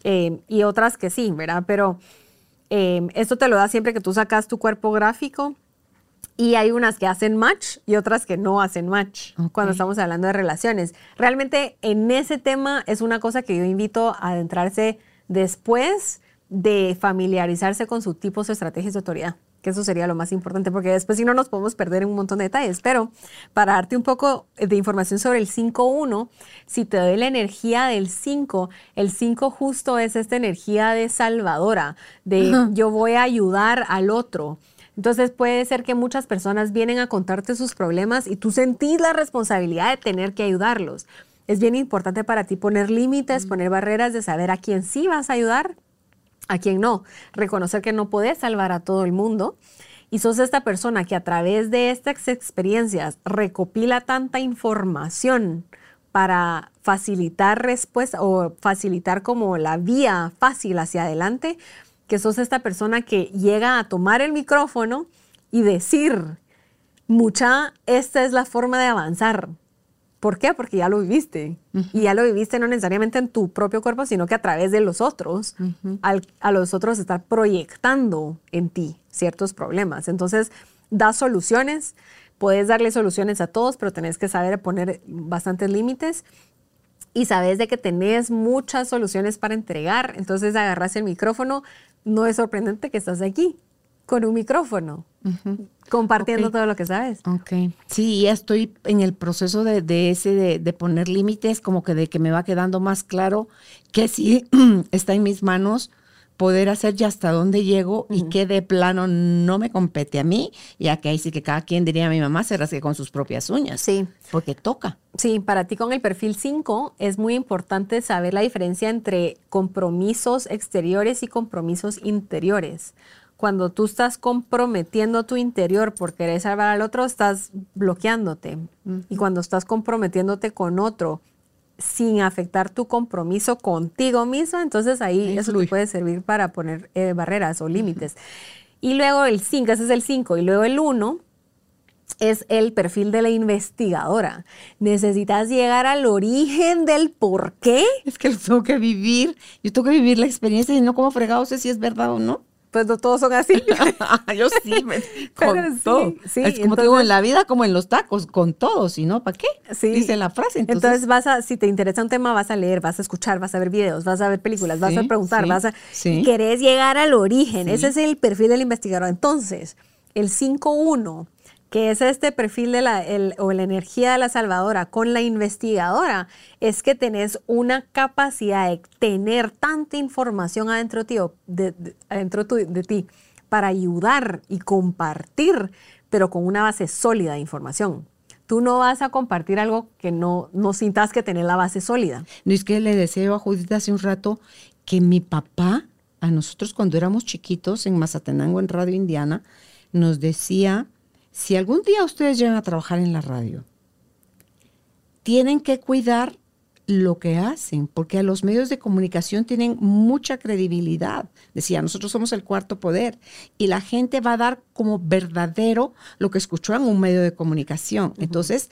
[SPEAKER 3] eh, y otras que sí, ¿verdad? Pero eh, esto te lo da siempre que tú sacas tu cuerpo gráfico y hay unas que hacen match y otras que no hacen match cuando estamos hablando de relaciones. Realmente en ese tema es una cosa que yo invito a adentrarse después de familiarizarse con sus tipos de estrategias de autoridad, que eso sería lo más importante, porque después si no nos podemos perder en un montón de detalles. Pero para darte un poco de información sobre el 5-1, si te doy la energía del 5, el 5 justo es esta energía de salvadora, de yo voy a ayudar al otro. Entonces puede ser que muchas personas vienen a contarte sus problemas y tú sentís la responsabilidad de tener que ayudarlos. Es bien importante para ti poner límites, poner barreras de saber a quién sí vas a ayudar, a quién no. Reconocer que no puedes salvar a todo el mundo. Y sos esta persona que a través de estas experiencias recopila tanta información para facilitar respuesta o facilitar como la vía fácil hacia adelante, que sos esta persona que llega a tomar el micrófono y decir, mucha, esta es la forma de avanzar. ¿Por qué? Porque ya lo viviste. Y ya lo viviste no necesariamente en tu propio cuerpo, sino que a través de los otros, a los otros estar proyectando en ti ciertos problemas. Entonces, da soluciones, puedes darle soluciones a todos, pero tenés que saber poner bastantes límites y sabes de que tenés muchas soluciones para entregar. Entonces, agarras el micrófono, no es sorprendente que estás aquí con un micrófono, compartiendo todo lo que sabes.
[SPEAKER 2] Ok. Sí, ya estoy en el proceso de, ese, de, poner límites, como que de que me va quedando más claro que sí [CLEARS THROAT] está en mis manos poder hacer ya hasta dónde llego y que de plano no me compete a mí, ya que ahí sí que cada quien diría a mi mamá se rasgue con sus propias uñas.
[SPEAKER 3] Sí.
[SPEAKER 2] Porque toca.
[SPEAKER 3] Sí, para ti con el perfil 5 es muy importante saber la diferencia entre compromisos exteriores y compromisos interiores. Cuando tú estás comprometiendo tu interior por querer salvar al otro, estás bloqueándote. Y cuando estás comprometiéndote con otro sin afectar tu compromiso contigo mismo, entonces ahí eso te puede servir para poner eh, barreras o límites. Y luego el 5, ese es el 5, y luego el 1 es el perfil de la investigadora. Necesitas llegar al origen del por qué.
[SPEAKER 2] Es que lo tengo que vivir. Yo tengo que vivir la experiencia y no como fregado sé si es verdad o no
[SPEAKER 3] pues no todos son así. [LAUGHS]
[SPEAKER 2] Yo sí, [LAUGHS] con todo. es como te digo, en la vida como en los tacos, con todo, si no, ¿para qué?
[SPEAKER 3] Sí.
[SPEAKER 2] Dice la frase.
[SPEAKER 3] Entonces, vas a, si te interesa un tema, vas a leer, vas a escuchar, vas a ver videos, vas a ver películas, vas a preguntar, vas a... Querés llegar al origen, ese es el perfil del investigador. Entonces, el 5-1 que es este perfil de la, el- o la energía de la salvadora con la investigadora, es que tenés una capacidad de tener tanta información adentro, tío, de, de- adentro de ti para ayudar y compartir, pero con una base sólida de información. Tú no vas a compartir algo que no, no sintas que tenés la base sólida.
[SPEAKER 2] No es que le yo a Judith hace un rato que mi papá, a nosotros cuando éramos chiquitos en Mazatenango, en Radio Indiana, nos decía, si algún día ustedes llegan a trabajar en la radio, tienen que cuidar lo que hacen, porque a los medios de comunicación tienen mucha credibilidad. Decía, nosotros somos el cuarto poder y la gente va a dar como verdadero lo que escuchó en un medio de comunicación. Entonces,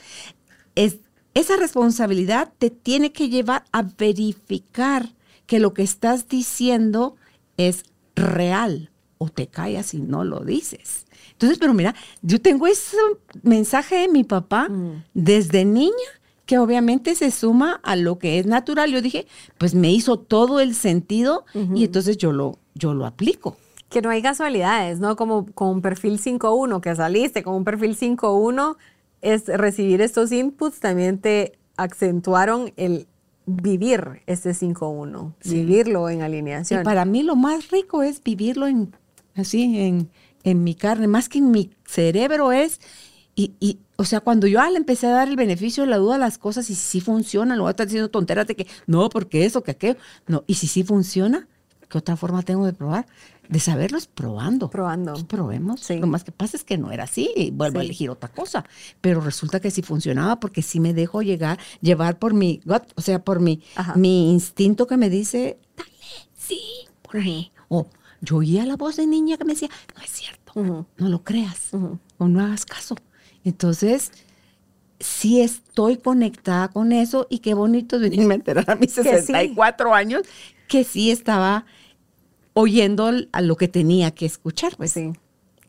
[SPEAKER 2] es, esa responsabilidad te tiene que llevar a verificar que lo que estás diciendo es real o te callas y no lo dices. Entonces, pero mira, yo tengo ese mensaje de mi papá desde niña que obviamente se suma a lo que es natural. Yo dije, pues me hizo todo el sentido y entonces yo lo, yo lo aplico.
[SPEAKER 3] que no hay casualidades, ¿no? Como con un perfil 5.1 que saliste, con un perfil 5.1, es recibir estos inputs también te acentuaron el vivir este 5.1, vivirlo en
[SPEAKER 2] Y
[SPEAKER 3] alineación.
[SPEAKER 2] para mí lo más rico es vivirlo en, así, en, en mi carne, más que en mi cerebro es, y, y, o sea, cuando yo le empecé a dar el beneficio de la duda a las cosas y si sí funcionan, luego estar diciendo tonteras de que no, porque eso, que aquello, no, y si sí funciona, ¿qué otra forma tengo de probar? De saberlo es probando.
[SPEAKER 3] Probando.
[SPEAKER 2] Pues probemos.
[SPEAKER 3] Sí.
[SPEAKER 2] Lo más que pasa es que no era así y vuelvo a elegir otra cosa. Pero resulta que sí funcionaba porque sí me dejo llegar, llevar por mi gut, o sea, por mi,
[SPEAKER 3] Ajá.
[SPEAKER 2] mi instinto que me dice, dale, sí, por ahí. O yo oía la voz de niña que me decía, no es cierto, no lo creas o no hagas caso. Entonces, sí estoy conectada con eso y qué bonito es venirme a enterar a mis
[SPEAKER 3] sí.
[SPEAKER 2] 64 años que sí estaba oyendo a lo que tenía que escuchar. Pues
[SPEAKER 3] Sí,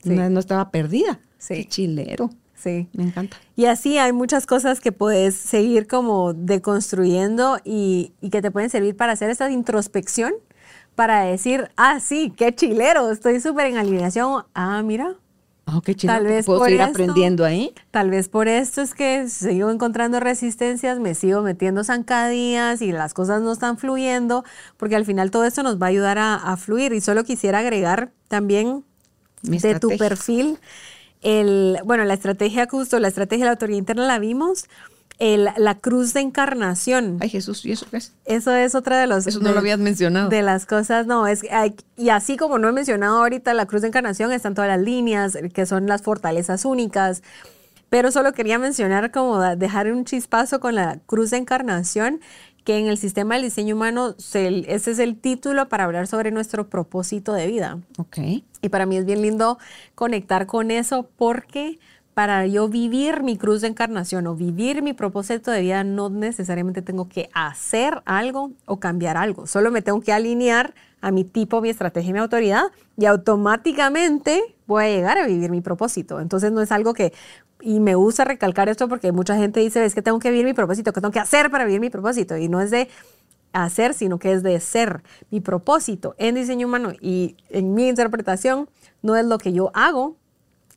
[SPEAKER 3] sí.
[SPEAKER 2] No, no estaba perdida.
[SPEAKER 3] Sí.
[SPEAKER 2] Qué chilero.
[SPEAKER 3] Sí.
[SPEAKER 2] Me encanta.
[SPEAKER 3] Y así hay muchas cosas que puedes seguir como deconstruyendo y, y que te pueden servir para hacer esta introspección, para decir, ah, sí, qué chilero, estoy súper en alineación. Ah, mira,
[SPEAKER 2] Oh, qué chilero.
[SPEAKER 3] Tal vez
[SPEAKER 2] Puedo
[SPEAKER 3] por
[SPEAKER 2] seguir
[SPEAKER 3] esto-
[SPEAKER 2] aprendiendo ahí.
[SPEAKER 3] Tal vez por esto es que sigo encontrando resistencias, me sigo metiendo zancadillas y las cosas no están fluyendo, porque al final todo esto nos va a ayudar a, a fluir. Y solo quisiera agregar también
[SPEAKER 2] Mi
[SPEAKER 3] de tu perfil, el, bueno, la estrategia justo, la estrategia de la autoridad interna la vimos, el- la cruz de encarnación.
[SPEAKER 2] Ay, Jesús, ¿y eso qué es?
[SPEAKER 3] Eso es otra de los...
[SPEAKER 2] Eso no
[SPEAKER 3] de-
[SPEAKER 2] lo habías mencionado.
[SPEAKER 3] De las cosas, no, es hay- y así como no he mencionado ahorita la cruz de encarnación, están todas las líneas, eh, que son las fortalezas únicas, pero solo quería mencionar como dejar un chispazo con la cruz de encarnación, que en el sistema del diseño humano, se- ese es el título para hablar sobre nuestro propósito de vida.
[SPEAKER 2] Ok.
[SPEAKER 3] Y para mí es bien lindo conectar con eso porque para yo vivir mi cruz de encarnación o vivir mi propósito de vida no necesariamente tengo que hacer algo o cambiar algo. Solo me tengo que alinear a mi tipo, mi estrategia y mi autoridad y automáticamente voy a llegar a vivir mi propósito. Entonces no es algo que... Y me gusta recalcar esto porque mucha gente dice, es que tengo que vivir mi propósito, que tengo que hacer para vivir mi propósito. Y no es de hacer, sino que es de ser. Mi propósito en diseño humano y en mi interpretación no es lo que yo hago,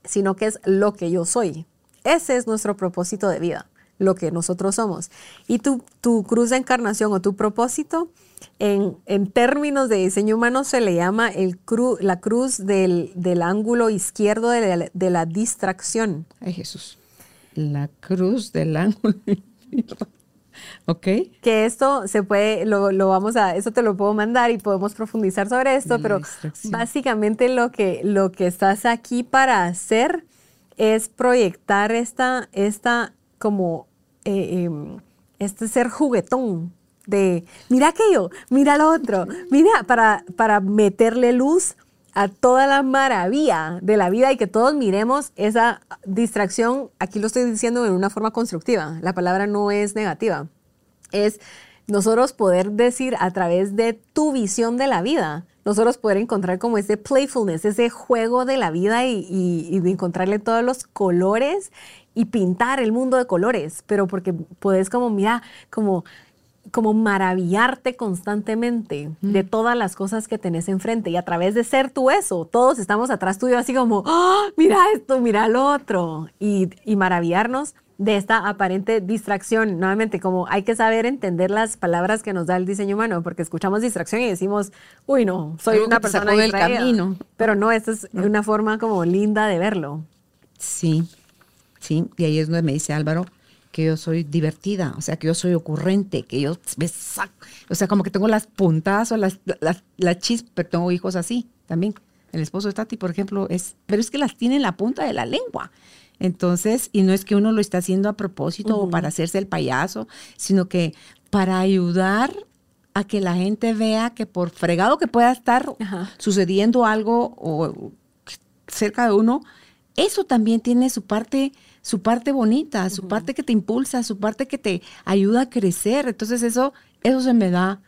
[SPEAKER 3] sino que es lo que yo soy. Ese es nuestro propósito de vida, lo que nosotros somos. Y tu, tu cruz de encarnación o tu propósito, en, en términos de diseño humano, se le llama el cru- la cruz del, del ángulo izquierdo de la, de la distracción.
[SPEAKER 2] Ay, Jesús. La cruz del ángulo. [LAUGHS] ok.
[SPEAKER 3] que esto se puede, lo, lo vamos a, eso te lo puedo mandar y podemos profundizar sobre esto, pero básicamente lo que, lo que estás aquí para hacer es proyectar esta, esta como, eh, em, este ser juguetón de, mira aquello, mira lo otro, mira, para, para meterle luz a toda la maravilla de la vida y que todos miremos esa distracción, aquí lo estoy diciendo en una forma constructiva, la palabra no es negativa, es nosotros poder decir a través de tu visión de la vida, nosotros poder encontrar como ese playfulness, ese juego de la vida y, y- encontrarle todos los colores y pintar el mundo de colores, pero porque puedes como, mira, como como maravillarte constantemente de todas las cosas que tenés enfrente y a través de ser tú eso, todos estamos atrás tuyo así como, ¡Ah! mira esto, mira lo otro y, y maravillarnos de esta aparente distracción. Nuevamente, como hay que saber entender las palabras que nos da el diseño humano, porque escuchamos distracción y decimos, uy, no, soy una persona
[SPEAKER 2] del
[SPEAKER 3] distraída".
[SPEAKER 2] camino.
[SPEAKER 3] Pero no, esta es una forma como linda de verlo.
[SPEAKER 2] Sí, sí, y ahí es donde me dice Álvaro que yo soy divertida, o sea, que yo soy ocurrente, que yo me saco, o sea, como que tengo las puntadas o las, las, las chispas, pero tengo hijos así también. El esposo de Tati, por ejemplo, es, pero es que las tiene en la punta de la lengua. Entonces, y no es que uno lo está haciendo a propósito o para hacerse el payaso, sino que para ayudar a que la gente vea que por fregado que pueda estar
[SPEAKER 3] Ajá.
[SPEAKER 2] sucediendo algo o cerca de uno, eso también tiene su parte, su parte bonita, su parte que te impulsa, su parte que te ayuda a crecer. Entonces eso, eso se me da,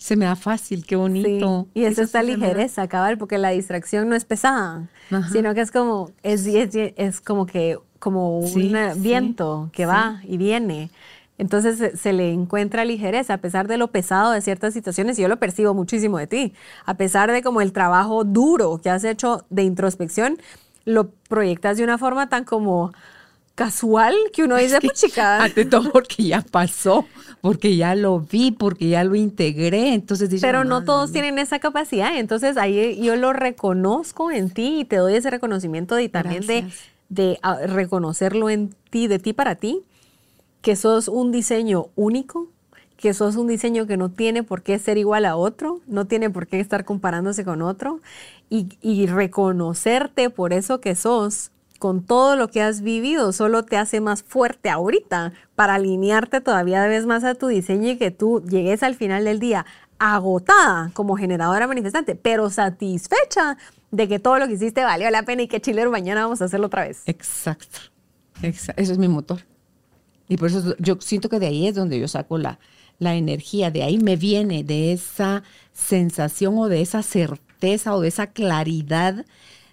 [SPEAKER 2] se me da fácil, qué bonito.
[SPEAKER 3] Sí, Y eso está
[SPEAKER 2] me da.
[SPEAKER 3] ligereza, cabal, porque la distracción no es pesada,
[SPEAKER 2] Ajá.
[SPEAKER 3] sino que es como, es, es, es como que, como un
[SPEAKER 2] Sí, sí,
[SPEAKER 3] viento que va y viene. Entonces se, se le encuentra ligereza a pesar de lo pesado de ciertas situaciones y yo lo percibo muchísimo de ti. A pesar de como el trabajo duro que has hecho de introspección, lo proyectas de una forma tan como casual que uno dice, pues chica, [LAUGHS]
[SPEAKER 2] Ante todo porque ya pasó, porque ya lo vi, porque ya lo integré. Entonces dice,
[SPEAKER 3] Pero no
[SPEAKER 2] "Madre
[SPEAKER 3] todos
[SPEAKER 2] mía".
[SPEAKER 3] tienen esa capacidad. Entonces ahí yo lo reconozco en ti y te doy ese reconocimiento y también de,
[SPEAKER 2] Gracias.
[SPEAKER 3] de ah, reconocerlo en ti, de ti para ti, que sos un diseño único, que sos un diseño que no tiene por qué ser igual a otro, no tiene por qué estar comparándose con otro y, y reconocerte por eso que sos. Con todo lo que has vivido, solo te hace más fuerte ahorita para alinearte todavía vez más a tu diseño y que tú llegues al final del día agotada como generadora manifestante, pero satisfecha de que todo lo que hiciste valió la pena y que chilero mañana vamos a hacerlo otra vez.
[SPEAKER 2] Exacto. Exa- Eso es mi motor. Y por eso es- yo siento que de ahí es donde yo saco la, la energía, de ahí me viene, de esa sensación o de esa certeza o de esa claridad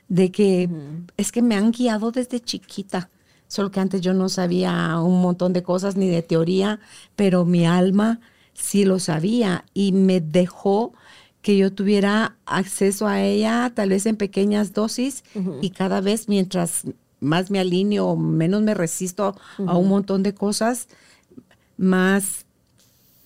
[SPEAKER 2] de que es que me han guiado desde chiquita. Solo que antes yo no sabía un montón de cosas ni de teoría, pero mi alma sí lo sabía y me dejó que yo tuviera acceso a ella, tal vez en pequeñas dosis, y cada vez mientras más me alineo, menos me resisto a un montón de cosas, más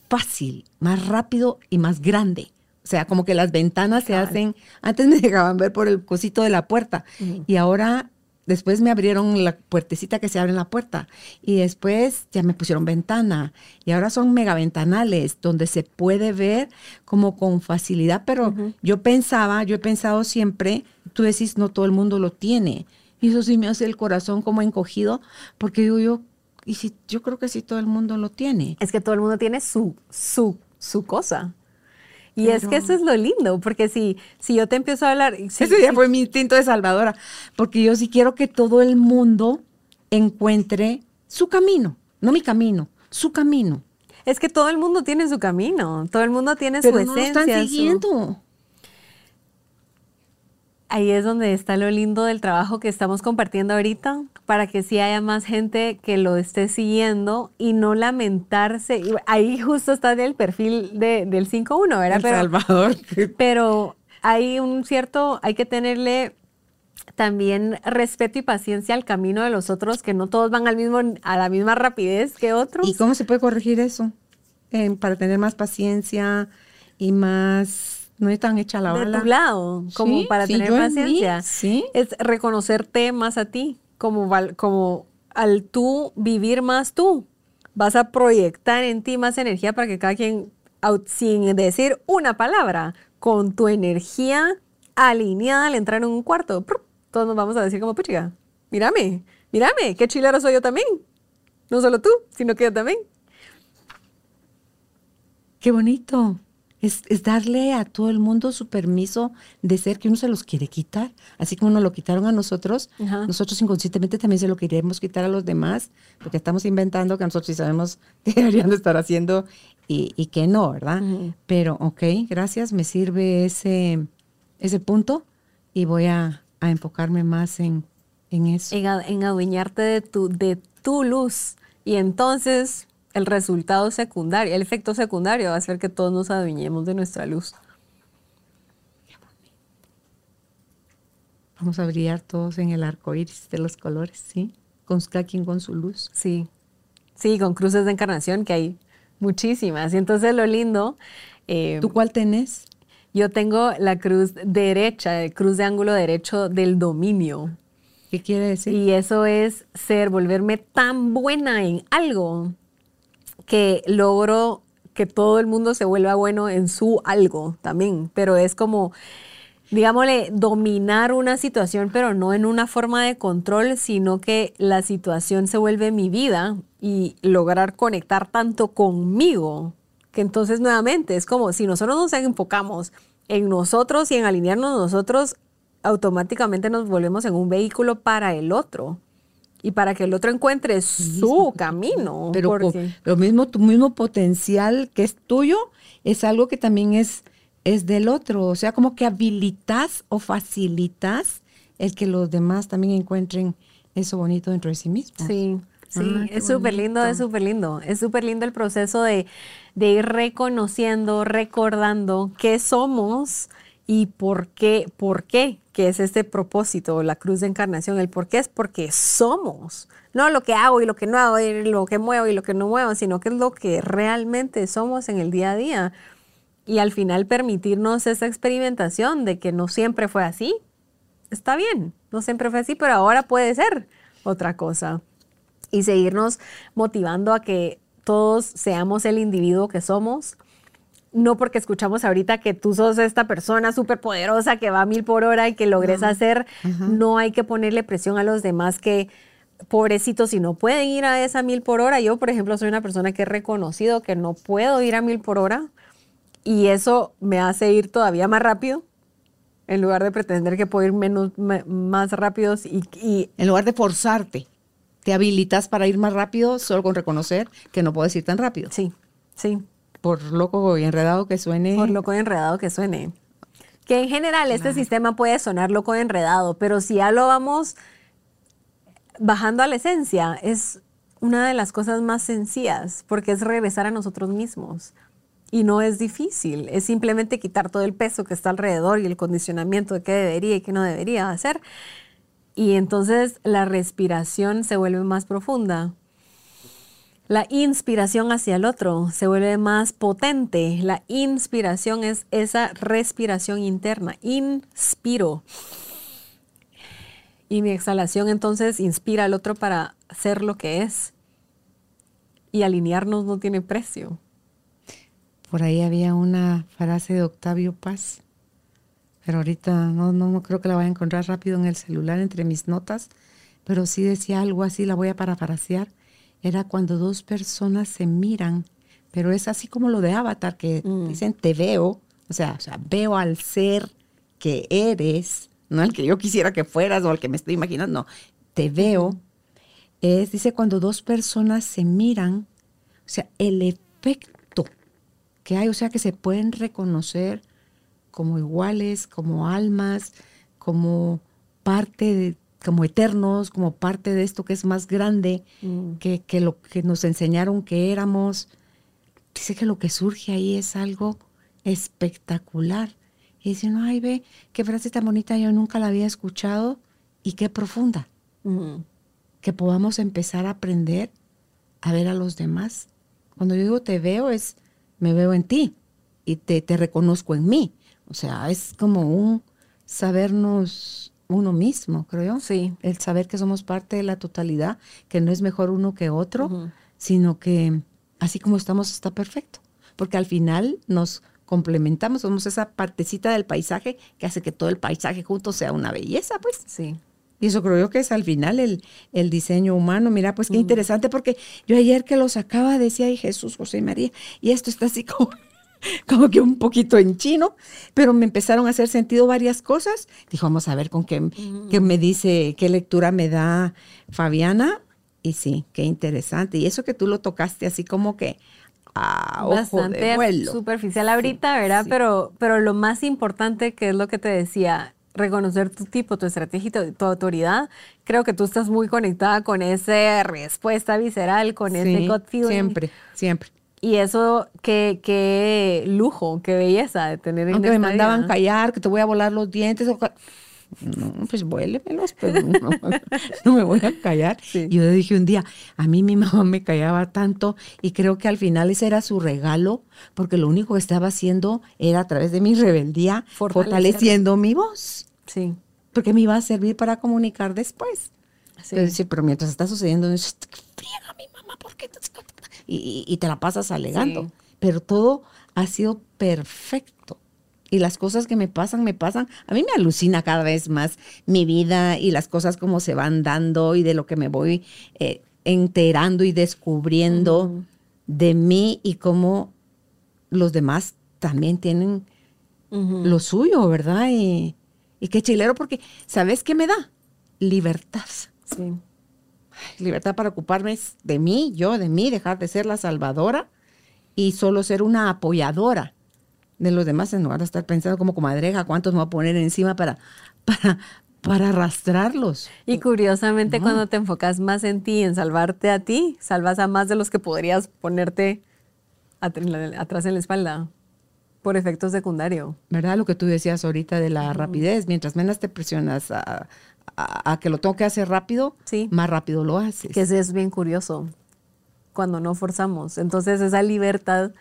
[SPEAKER 2] fácil, más rápido y más grande. O sea, como que las ventanas se hacen, antes [LAUGHS] me dejaban ver por el cosito de la puerta. Y ahora después me abrieron la puertecita que se abre en la puerta. Y después ya me pusieron ventana. Y ahora son mega ventanales donde se puede ver como con facilidad, pero yo pensaba, yo he pensado siempre, tú decís, no todo el mundo lo tiene. Y eso sí me hace el corazón como encogido porque digo yo, y si yo creo que sí todo el mundo lo tiene.
[SPEAKER 3] Es que todo el mundo tiene su, su, su cosa. Y es que eso es lo lindo, porque si, si yo te empiezo a hablar... si-
[SPEAKER 2] Ese ya
[SPEAKER 3] si-
[SPEAKER 2] fue mi instinto de salvadora, porque yo sí quiero que todo el mundo encuentre su camino, no mi camino, su camino.
[SPEAKER 3] Es que todo el mundo tiene su camino, todo el mundo tiene
[SPEAKER 2] Pero
[SPEAKER 3] su
[SPEAKER 2] no lo están
[SPEAKER 3] su-
[SPEAKER 2] siguiendo.
[SPEAKER 3] Ahí es donde está lo lindo del trabajo que estamos compartiendo ahorita, para que sí haya más gente que lo esté siguiendo y no lamentarse. Ahí justo está el perfil de- del 5-1, ¿verdad?
[SPEAKER 2] El
[SPEAKER 3] Pero-
[SPEAKER 2] Salvador. [LAUGHS]
[SPEAKER 3] pero hay un cierto, hay que tenerle también respeto y paciencia al camino de los otros, que no todos van al mismo, a la misma rapidez que otros.
[SPEAKER 2] ¿Y cómo se puede corregir eso? Eh, para tener más paciencia y más, no es tan hecha la
[SPEAKER 3] de
[SPEAKER 2] bala.
[SPEAKER 3] tu lado, como
[SPEAKER 2] Sí,
[SPEAKER 3] para
[SPEAKER 2] sí,
[SPEAKER 3] tener
[SPEAKER 2] mí,
[SPEAKER 3] paciencia.
[SPEAKER 2] sí.
[SPEAKER 3] Es reconocerte más a ti, como, como al tú vivir más tú. Vas a proyectar en ti más energía para que cada quien, sin decir una palabra, con tu energía alineada al entrar en un cuarto, todos nos vamos a decir como, puchiga, mírame, mírame, qué chilero soy yo también. No solo tú, sino que yo también.
[SPEAKER 2] Qué bonito. Es, es darle a todo el mundo su permiso de ser que uno se los quiere quitar. Así como nos lo quitaron a nosotros,
[SPEAKER 3] Ajá.
[SPEAKER 2] nosotros inconscientemente también se lo queremos quitar a los demás, porque estamos inventando que nosotros sí sabemos [LAUGHS] que deberían de estar haciendo y, y que no, ¿verdad? Pero, ok, gracias, me sirve ese, ese punto y voy a, a enfocarme más en, en eso.
[SPEAKER 3] en, en adueñarte de tu, de tu luz. Y entonces el resultado secundario, el efecto secundario va a ser que todos nos adueñemos de nuestra luz.
[SPEAKER 2] Vamos a brillar todos en el arco iris de los colores, ¿sí? Con cada quien con su luz.
[SPEAKER 3] Sí, sí, con cruces de encarnación que hay muchísimas. Y entonces lo lindo.
[SPEAKER 2] eh, ¿Tú cuál tenés?
[SPEAKER 3] Yo tengo la cruz derecha, el cruz de ángulo derecho del dominio.
[SPEAKER 2] ¿Qué quiere decir?
[SPEAKER 3] Y eso es ser, volverme tan buena en algo que logro que todo el mundo se vuelva bueno en su algo también. Pero es como, digámosle, dominar una situación, pero no en una forma de control, sino que la situación se vuelve mi vida y lograr conectar tanto conmigo, que entonces nuevamente es como si nosotros nos enfocamos en nosotros y en alinearnos nosotros, automáticamente nos volvemos en un vehículo para el otro y para que el otro encuentre su camino.
[SPEAKER 2] Pero
[SPEAKER 3] porque-
[SPEAKER 2] lo mismo, tu mismo potencial que es tuyo es algo que también es, es del otro. O sea, como que habilitas o facilitas el que los demás también encuentren eso bonito dentro de sí mismos.
[SPEAKER 3] Sí, sí,
[SPEAKER 2] Ah, qué
[SPEAKER 3] es súper lindo, es súper lindo. Es súper lindo el proceso de, de ir reconociendo, recordando qué somos y por qué, por qué, que es este propósito, la cruz de encarnación. El por qué es porque somos. No lo que hago y lo que no hago, y lo que muevo y lo que no muevo, sino que es lo que realmente somos en el día a día. Y al final permitirnos esa experimentación de que no siempre fue así, está bien, no siempre fue así, pero ahora puede ser otra cosa. Y seguirnos motivando a que todos seamos el individuo que somos. No porque escuchamos ahorita que tú sos esta persona súper poderosa que va a mil por hora y que logres hacer, no hay que ponerle presión a los demás que, pobrecitos, si no pueden ir a esa mil por hora. Yo, por ejemplo, soy una persona que he reconocido que no puedo ir a mil por hora y eso me hace ir todavía más rápido en lugar de pretender que puedo ir menos, me- más rápido y, y
[SPEAKER 2] En lugar de forzarte, te habilitas para ir más rápido solo con reconocer que no puedes ir tan rápido.
[SPEAKER 3] sí, sí,
[SPEAKER 2] Por loco y enredado que suene.
[SPEAKER 3] por loco y enredado que suene. Que en general este sistema puede sonar loco y enredado, pero si ya lo vamos bajando a la esencia, es una de las cosas más sencillas, porque es regresar a nosotros mismos. Y no es difícil, es simplemente quitar todo el peso que está alrededor y el condicionamiento de qué debería y qué no debería hacer. Y entonces la respiración se vuelve más profunda. La inspiración hacia el otro se vuelve más potente. La inspiración es esa respiración interna. Inspiro. Y mi exhalación entonces inspira al otro para ser lo que es. Y alinearnos no tiene precio.
[SPEAKER 2] Por ahí había una frase de Octavio Paz, pero ahorita no, no, creo que la vaya a encontrar rápido en el celular entre mis notas, pero sí decía algo así, la voy a parafrasear. Era cuando dos personas se miran, pero es así como lo de Avatar, que dicen te veo, o sea, o sea, veo al ser que eres, no al que yo quisiera que fueras o al que me estoy imaginando, no, te veo. Es, dice, cuando dos personas se miran, o sea, el efecto que hay, o sea, que se pueden reconocer como iguales, como almas, como parte, de, como eternos, como parte de esto que es más grande que, que lo que nos enseñaron que éramos. Dice que lo que surge ahí es algo espectacular. Y dice, no, ay, ve, qué frase tan bonita, yo nunca la había escuchado y qué profunda. Que podamos empezar a aprender a ver a los demás. Cuando yo digo te veo, es me veo en ti y te, te reconozco en mí. O sea, es como un sabernos uno mismo, creo yo.
[SPEAKER 3] Sí.
[SPEAKER 2] El saber que somos parte de la totalidad, que no es mejor uno que otro, sino que así como estamos está perfecto. Porque al final nos complementamos, somos esa partecita del paisaje que hace que todo el paisaje junto sea una belleza, pues.
[SPEAKER 3] Sí.
[SPEAKER 2] Y eso creo yo que es al final el, el diseño humano. Mira, pues qué interesante, porque yo ayer que lo sacaba decía, ay Jesús, José y María, y esto está así como, [LAUGHS] como que un poquito en chino, pero me empezaron a hacer sentido varias cosas. Dijo, vamos a ver con qué, qué me dice, qué lectura me da Fabiana. Y sí, qué interesante. Y eso que tú lo tocaste así como que a ojo de
[SPEAKER 3] Bastante
[SPEAKER 2] vuelo.
[SPEAKER 3] superficial ahorita, ¿verdad? Pero, pero lo más importante que es lo que te decía, reconocer tu tipo, tu estrategia tu, tu autoridad, creo que tú estás muy conectada con esa respuesta visceral, con ese gut feeling.
[SPEAKER 2] Siempre, siempre.
[SPEAKER 3] Y eso, qué, qué lujo, qué belleza de tener en
[SPEAKER 2] Aunque me
[SPEAKER 3] esta
[SPEAKER 2] mandaban
[SPEAKER 3] vida.
[SPEAKER 2] callar, que te voy a volar los dientes. o No, pues vuélemelos, pero no, no me voy a callar.
[SPEAKER 3] Sí.
[SPEAKER 2] Yo dije un día, a mí mi mamá me callaba tanto y creo que al final ese era su regalo, porque lo único que estaba haciendo era a través de mi rebeldía fortaleciendo mi voz,
[SPEAKER 3] Sí,
[SPEAKER 2] porque me iba a servir para comunicar después.
[SPEAKER 3] sí.
[SPEAKER 2] Pero, mientras está sucediendo, dices, friega mi mamá, ¿por qué? Te-?" Y, te la pasas alegando.
[SPEAKER 3] Sí.
[SPEAKER 2] Pero todo ha sido perfecto. Y las cosas que me pasan, me pasan. A mí me alucina cada vez más mi vida y las cosas como se van dando y de lo que me voy eh, enterando y descubriendo de mí y cómo los demás también tienen lo suyo, ¿verdad? Y, y qué chilero, porque ¿sabes qué me da? Libertad.
[SPEAKER 3] Sí.
[SPEAKER 2] Libertad para ocuparme de mí, yo, de mí, dejar de ser la salvadora y solo ser una apoyadora de los demás en lugar de estar pensando como comadreja, cuántos me voy a poner encima para, [LAUGHS] para, para arrastrarlos.
[SPEAKER 3] Y curiosamente, cuando te enfocas más en ti, en salvarte a ti, salvas a más de los que podrías ponerte atrás en la espalda por efecto secundario.
[SPEAKER 2] ¿Verdad? Lo que tú decías ahorita de la rapidez, mientras menos te presionas a, a- a que lo tengo que hacer rápido,
[SPEAKER 3] Sí.
[SPEAKER 2] más rápido lo haces.
[SPEAKER 3] Que es bien curioso cuando no forzamos. Entonces, esa libertad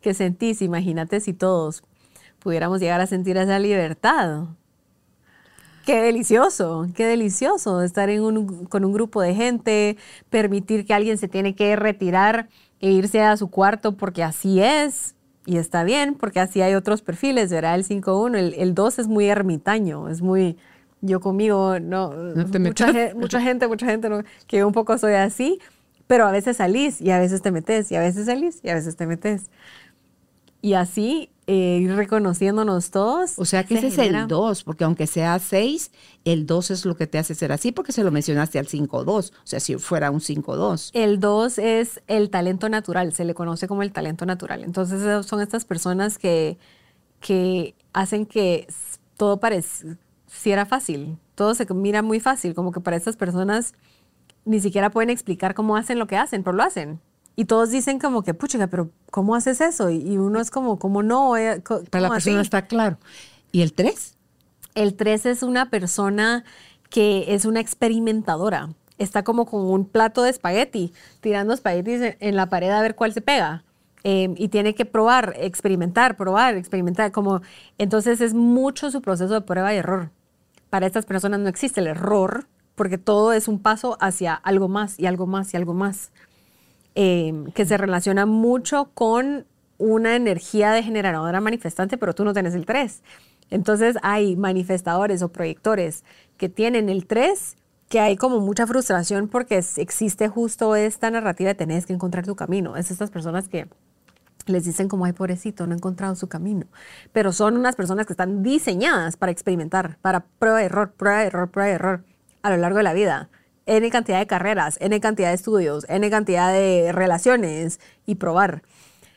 [SPEAKER 3] que sentís, imagínate si todos pudiéramos llegar a sentir esa libertad. Qué delicioso, qué delicioso estar en un- con un grupo de gente, permitir que alguien se tiene que retirar e irse a su cuarto porque así es. Y está bien, porque así hay otros perfiles, ¿verdad? El 5-1, el, el 2 es muy ermitaño, es muy yo conmigo, no,
[SPEAKER 2] No te
[SPEAKER 3] mucha,
[SPEAKER 2] metas.
[SPEAKER 3] ge- mucha gente, mucha gente, no, que yo un poco soy así, pero a veces salís y a veces te metes, y a veces salís y a veces te metes. Y así, eh, ir reconociéndonos todos.
[SPEAKER 2] O sea que
[SPEAKER 3] se
[SPEAKER 2] ese es el 2, porque aunque sea 6, el 2 es lo que te hace ser así, porque se lo mencionaste al 5-2. O sea, si fuera un 5-2.
[SPEAKER 3] El 2 es el talento natural, se le conoce como el talento natural. Entonces son estas personas que, que hacen que s- todo pareciera fácil, todo se mira muy fácil, como que para estas personas ni siquiera pueden explicar cómo hacen lo que hacen, pero lo hacen. Y todos dicen como que, pucha, pero ¿cómo haces eso? Y, uno es como, ¿cómo no? Eh,
[SPEAKER 2] Para la
[SPEAKER 3] ¿cómo
[SPEAKER 2] persona
[SPEAKER 3] así?
[SPEAKER 2] está claro. ¿Y el 3?
[SPEAKER 3] El 3 es una persona que es una experimentadora. Está como con un plato de espagueti, tirando espaguetis en- en la pared a ver cuál se pega. Eh, y tiene que probar, experimentar, probar, experimentar. Como, entonces es mucho su proceso de prueba y error. Para estas personas no existe el error, porque todo es un paso hacia algo más y algo más y algo más eh, que se relaciona mucho con una energía de generadora manifestante, pero tú no tienes el 3. Entonces hay manifestadores o proyectores que tienen el 3, que hay como mucha frustración porque existe justo esta narrativa de tenés que encontrar tu camino. Es estas personas que les dicen como, ay, pobrecito, no ha encontrado su camino. Pero son unas personas que están diseñadas para experimentar, para prueba error, prueba error, prueba error a lo largo de la vida. N cantidad de carreras, N cantidad de estudios, N cantidad de relaciones y probar.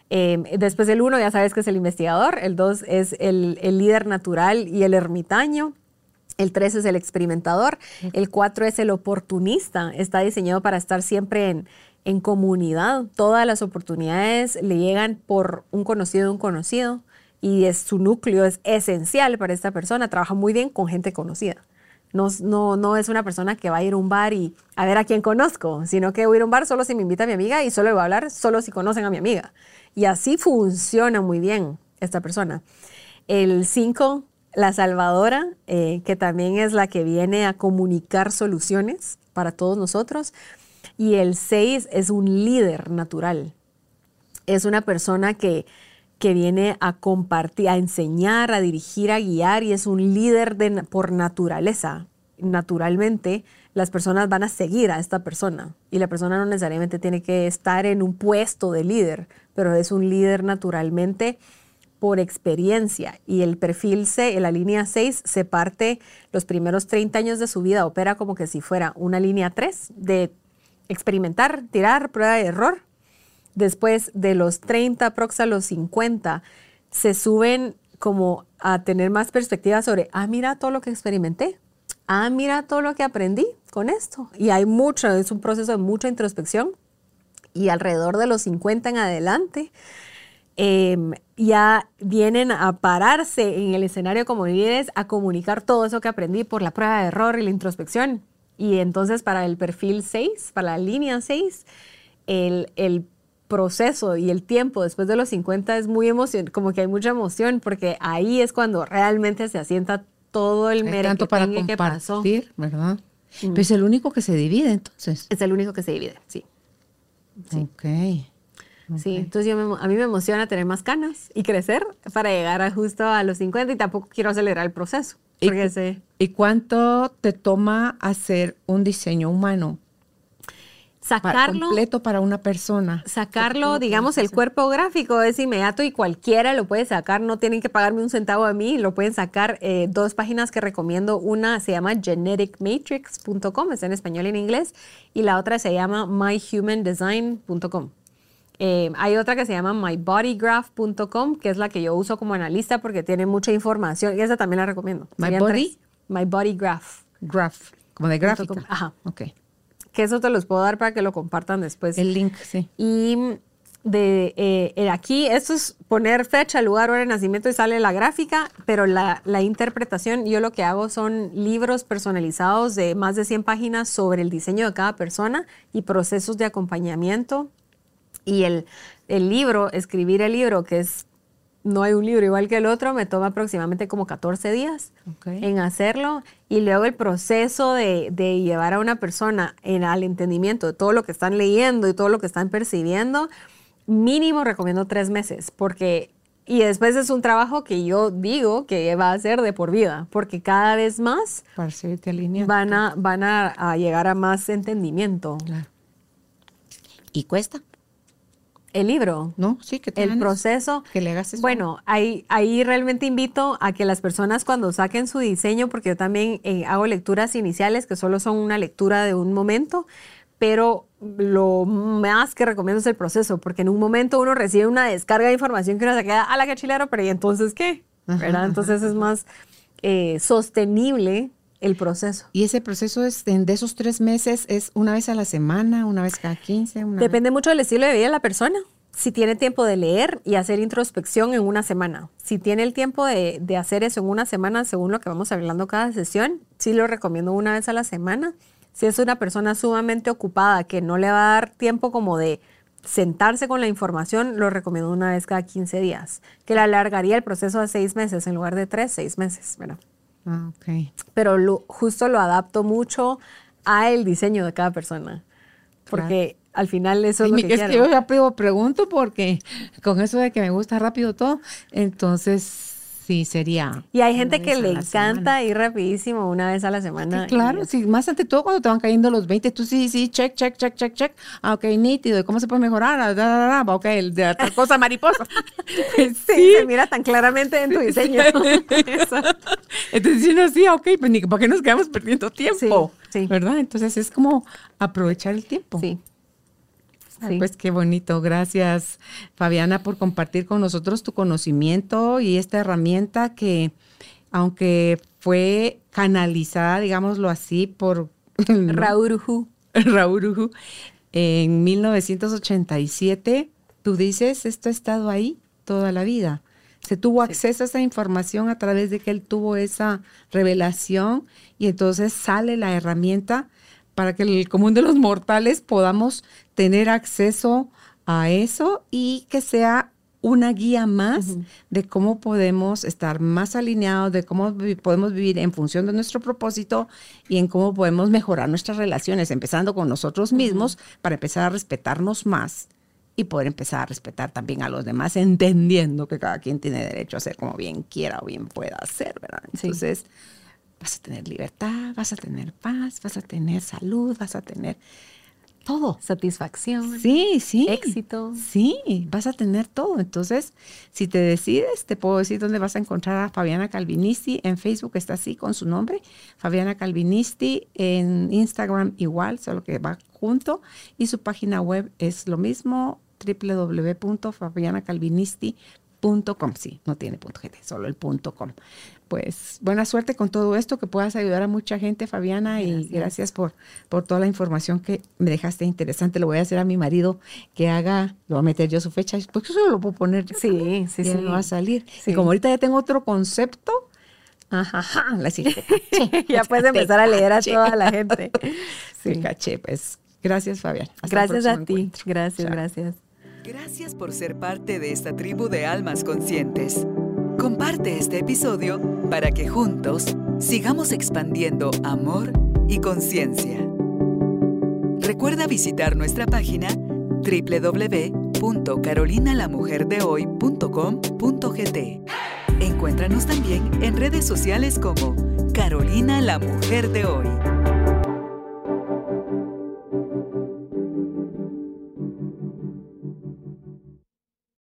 [SPEAKER 3] Eh, después el uno ya sabes que es el investigador, el dos es el, el líder natural y el ermitaño. El 3 es el experimentador, el 4 es el oportunista, está diseñado para estar siempre en, en comunidad. Todas las oportunidades le llegan por un conocido de un conocido y es, su núcleo es esencial para esta persona. Trabaja muy bien con gente conocida. No, no, no es una persona que va a ir a un bar y a ver a quién conozco, sino que voy a ir a un bar solo si me invita mi amiga y solo le voy a hablar solo si conocen a mi amiga. Y así funciona muy bien esta persona. El 5, la salvadora, eh, que también es la que viene a comunicar soluciones para todos nosotros. Y el 6 es un líder natural. Es una persona que, que viene a compartir, a enseñar, a dirigir, a guiar y es un líder de, por naturaleza. Naturalmente, las personas van a seguir a esta persona y la persona no necesariamente tiene que estar en un puesto de líder, pero es un líder naturalmente por experiencia y el perfil C, la línea 6, se parte los primeros 30 años de su vida, opera como que si fuera una línea 3 de experimentar, tirar, prueba y error. Después de los 30, prox a los 50, se suben como a tener más perspectiva sobre, ah, mira todo lo que experimenté, ah, mira todo lo que aprendí con esto. Y hay mucho, es un proceso de mucha introspección. Y alrededor de los 50 en adelante, em, ya vienen a pararse en el escenario como líderes a comunicar todo eso que aprendí por la prueba de error y la introspección. Y entonces para el perfil 6, para la línea 6, el, el proceso y el tiempo después de los 50 es muy emocionante, como que hay mucha emoción, porque ahí es cuando realmente se asienta todo el
[SPEAKER 2] mérito para que pasó. ¿verdad? Pero es el único que se divide entonces.
[SPEAKER 3] Es el único que se divide, sí.
[SPEAKER 2] sí. Ok.
[SPEAKER 3] Sí, entonces yo a mí me emociona tener más canas y crecer para llegar a justo a los 50 y tampoco quiero acelerar el proceso.
[SPEAKER 2] ¿Y, ¿Y cuánto te toma hacer un diseño humano?
[SPEAKER 3] sacarlo
[SPEAKER 2] completo para una persona.
[SPEAKER 3] Sacarlo, digamos, el cuerpo gráfico es inmediato y cualquiera lo puede sacar, no tienen que pagarme un centavo a mí, lo pueden sacar. Eh, dos páginas que recomiendo, una se llama geneticmatrix.com, está en español y en inglés, y la otra se llama myhumandesign.com. Eh, hay otra que se llama mybodygraph.com, que es la que yo uso como analista porque tiene mucha información y esa también la recomiendo.
[SPEAKER 2] My Body?
[SPEAKER 3] My Body Graph.
[SPEAKER 2] Graph, como de gráfica.
[SPEAKER 3] Ajá.
[SPEAKER 2] Ok
[SPEAKER 3] que eso te los puedo dar para que lo compartan después.
[SPEAKER 2] El link, sí.
[SPEAKER 3] Y de eh, aquí, esto es poner fecha, lugar, hora de nacimiento y sale la gráfica, pero la, la, interpretación, yo lo que hago son libros personalizados de más de 100 páginas sobre el diseño de cada persona y procesos de acompañamiento. Y el, el libro, escribir el libro, que es no hay un libro igual que el otro, me toma aproximadamente como 14 días en hacerlo y luego el proceso de, llevar a una persona en, al entendimiento de todo lo que están leyendo y todo lo que están percibiendo, mínimo recomiendo tres meses porque y después es un trabajo que yo digo que va a ser de por vida, porque cada vez más van, a, van a, llegar a más entendimiento.
[SPEAKER 2] ¿Y cuesta?
[SPEAKER 3] El libro.
[SPEAKER 2] No, sí, que
[SPEAKER 3] El proceso.
[SPEAKER 2] Que le hagas eso.
[SPEAKER 3] Bueno, ahí, ahí realmente invito a que las personas cuando saquen su diseño, porque yo también eh, hago lecturas iniciales que solo son una lectura de un momento, pero lo más que recomiendo es el proceso, porque en un momento uno recibe una descarga de información que uno se queda a la cachilera, pero ¿y entonces qué? ¿verdad? Entonces es más eh, sostenible el proceso.
[SPEAKER 2] ¿Y ese proceso es de esos tres meses es una vez a la semana, una vez cada 15?
[SPEAKER 3] Depende mucho del estilo de vida de la persona. Si tiene tiempo de leer y hacer introspección en una semana. Si tiene el tiempo de, de hacer eso en una semana, según lo que vamos hablando cada sesión, sí lo recomiendo una vez a la semana. Si es una persona sumamente ocupada que no le va a dar tiempo como de sentarse con la información, lo recomiendo una vez cada 15 días, que le alargaría el proceso a seis meses en lugar de tres, seis meses. ¿verdad?
[SPEAKER 2] Ah, okay.
[SPEAKER 3] Pero lo, justo lo adapto mucho a el diseño de cada persona. Porque al final eso es lo que,
[SPEAKER 2] es que yo ya pregunto porque con eso de que me gusta rápido todo, entonces Sí, sería.
[SPEAKER 3] Y hay gente que le encanta ir rapidísimo una vez a la semana.
[SPEAKER 2] claro, sí, más ante todo cuando te van cayendo los 20, tú sí, sí, check, check, check, check, check. Ah, ok, nítido. cómo se puede mejorar? Ah, da, da, da, ok, el de tal cosa mariposa. [LAUGHS]
[SPEAKER 3] sí, sí, se mira tan claramente en tu diseño. [LAUGHS]
[SPEAKER 2] Entonces, uno sí, ok, pues ni para qué nos quedamos perdiendo tiempo. Sí, ¿Verdad? Entonces es como aprovechar el tiempo.
[SPEAKER 3] Sí.
[SPEAKER 2] Pues qué bonito. Gracias, Fabiana, por compartir con nosotros tu conocimiento y esta herramienta que, aunque fue canalizada, digámoslo así, por [LAUGHS]
[SPEAKER 3] Rauruju.
[SPEAKER 2] Rauruju, en 1987, tú dices, esto ha estado ahí toda la vida. Se tuvo acceso a esa información a través de que él tuvo esa revelación y entonces sale la herramienta para que el común de los mortales podamos tener acceso a eso y que sea una guía más de cómo podemos estar más alineados, de cómo podemos vivir en función de nuestro propósito y en cómo podemos mejorar nuestras relaciones, empezando con nosotros mismos para empezar a respetarnos más y poder empezar a respetar también a los demás, entendiendo que cada quien tiene derecho a hacer como bien quiera o bien pueda hacer, ¿verdad? Entonces, vas a tener libertad, vas a tener paz, vas a tener salud, vas a tener todo.
[SPEAKER 3] Satisfacción.
[SPEAKER 2] Sí, sí.
[SPEAKER 3] Éxito.
[SPEAKER 2] Sí, vas a tener todo. Entonces, si te decides, te puedo decir dónde vas a encontrar a Fabiana Calvinisti. En Facebook está así con su nombre, Fabiana Calvinisti. En Instagram igual, solo que va junto. Y su página web es lo mismo, www.fabianacalvinisti.com sí, no tiene punto .gt, solo el punto .com. Pues buena suerte con todo esto, que puedas ayudar a mucha gente, Fabiana, y gracias por, por toda la información que me dejaste interesante. Lo voy a hacer a mi marido que haga, lo voy a meter yo su fecha, pues eso lo puedo poner.
[SPEAKER 4] Sí, sí, sí.
[SPEAKER 2] va a salir. Y como ahorita ya tengo otro concepto,
[SPEAKER 4] Ajá, la [LAUGHS] ya puedes empezar a leer a toda la gente. [LAUGHS]
[SPEAKER 2] sí, caché. Pues gracias, Fabián.
[SPEAKER 4] gracias a ti. Gracias, gracias.
[SPEAKER 1] Gracias por ser parte de esta tribu de almas conscientes. Comparte este episodio para que juntos sigamos expandiendo amor y conciencia. Recuerda visitar nuestra página www.carolinalamujerdehoy.com.gt. Encuéntranos también en redes sociales como Carolina la Mujer de Hoy.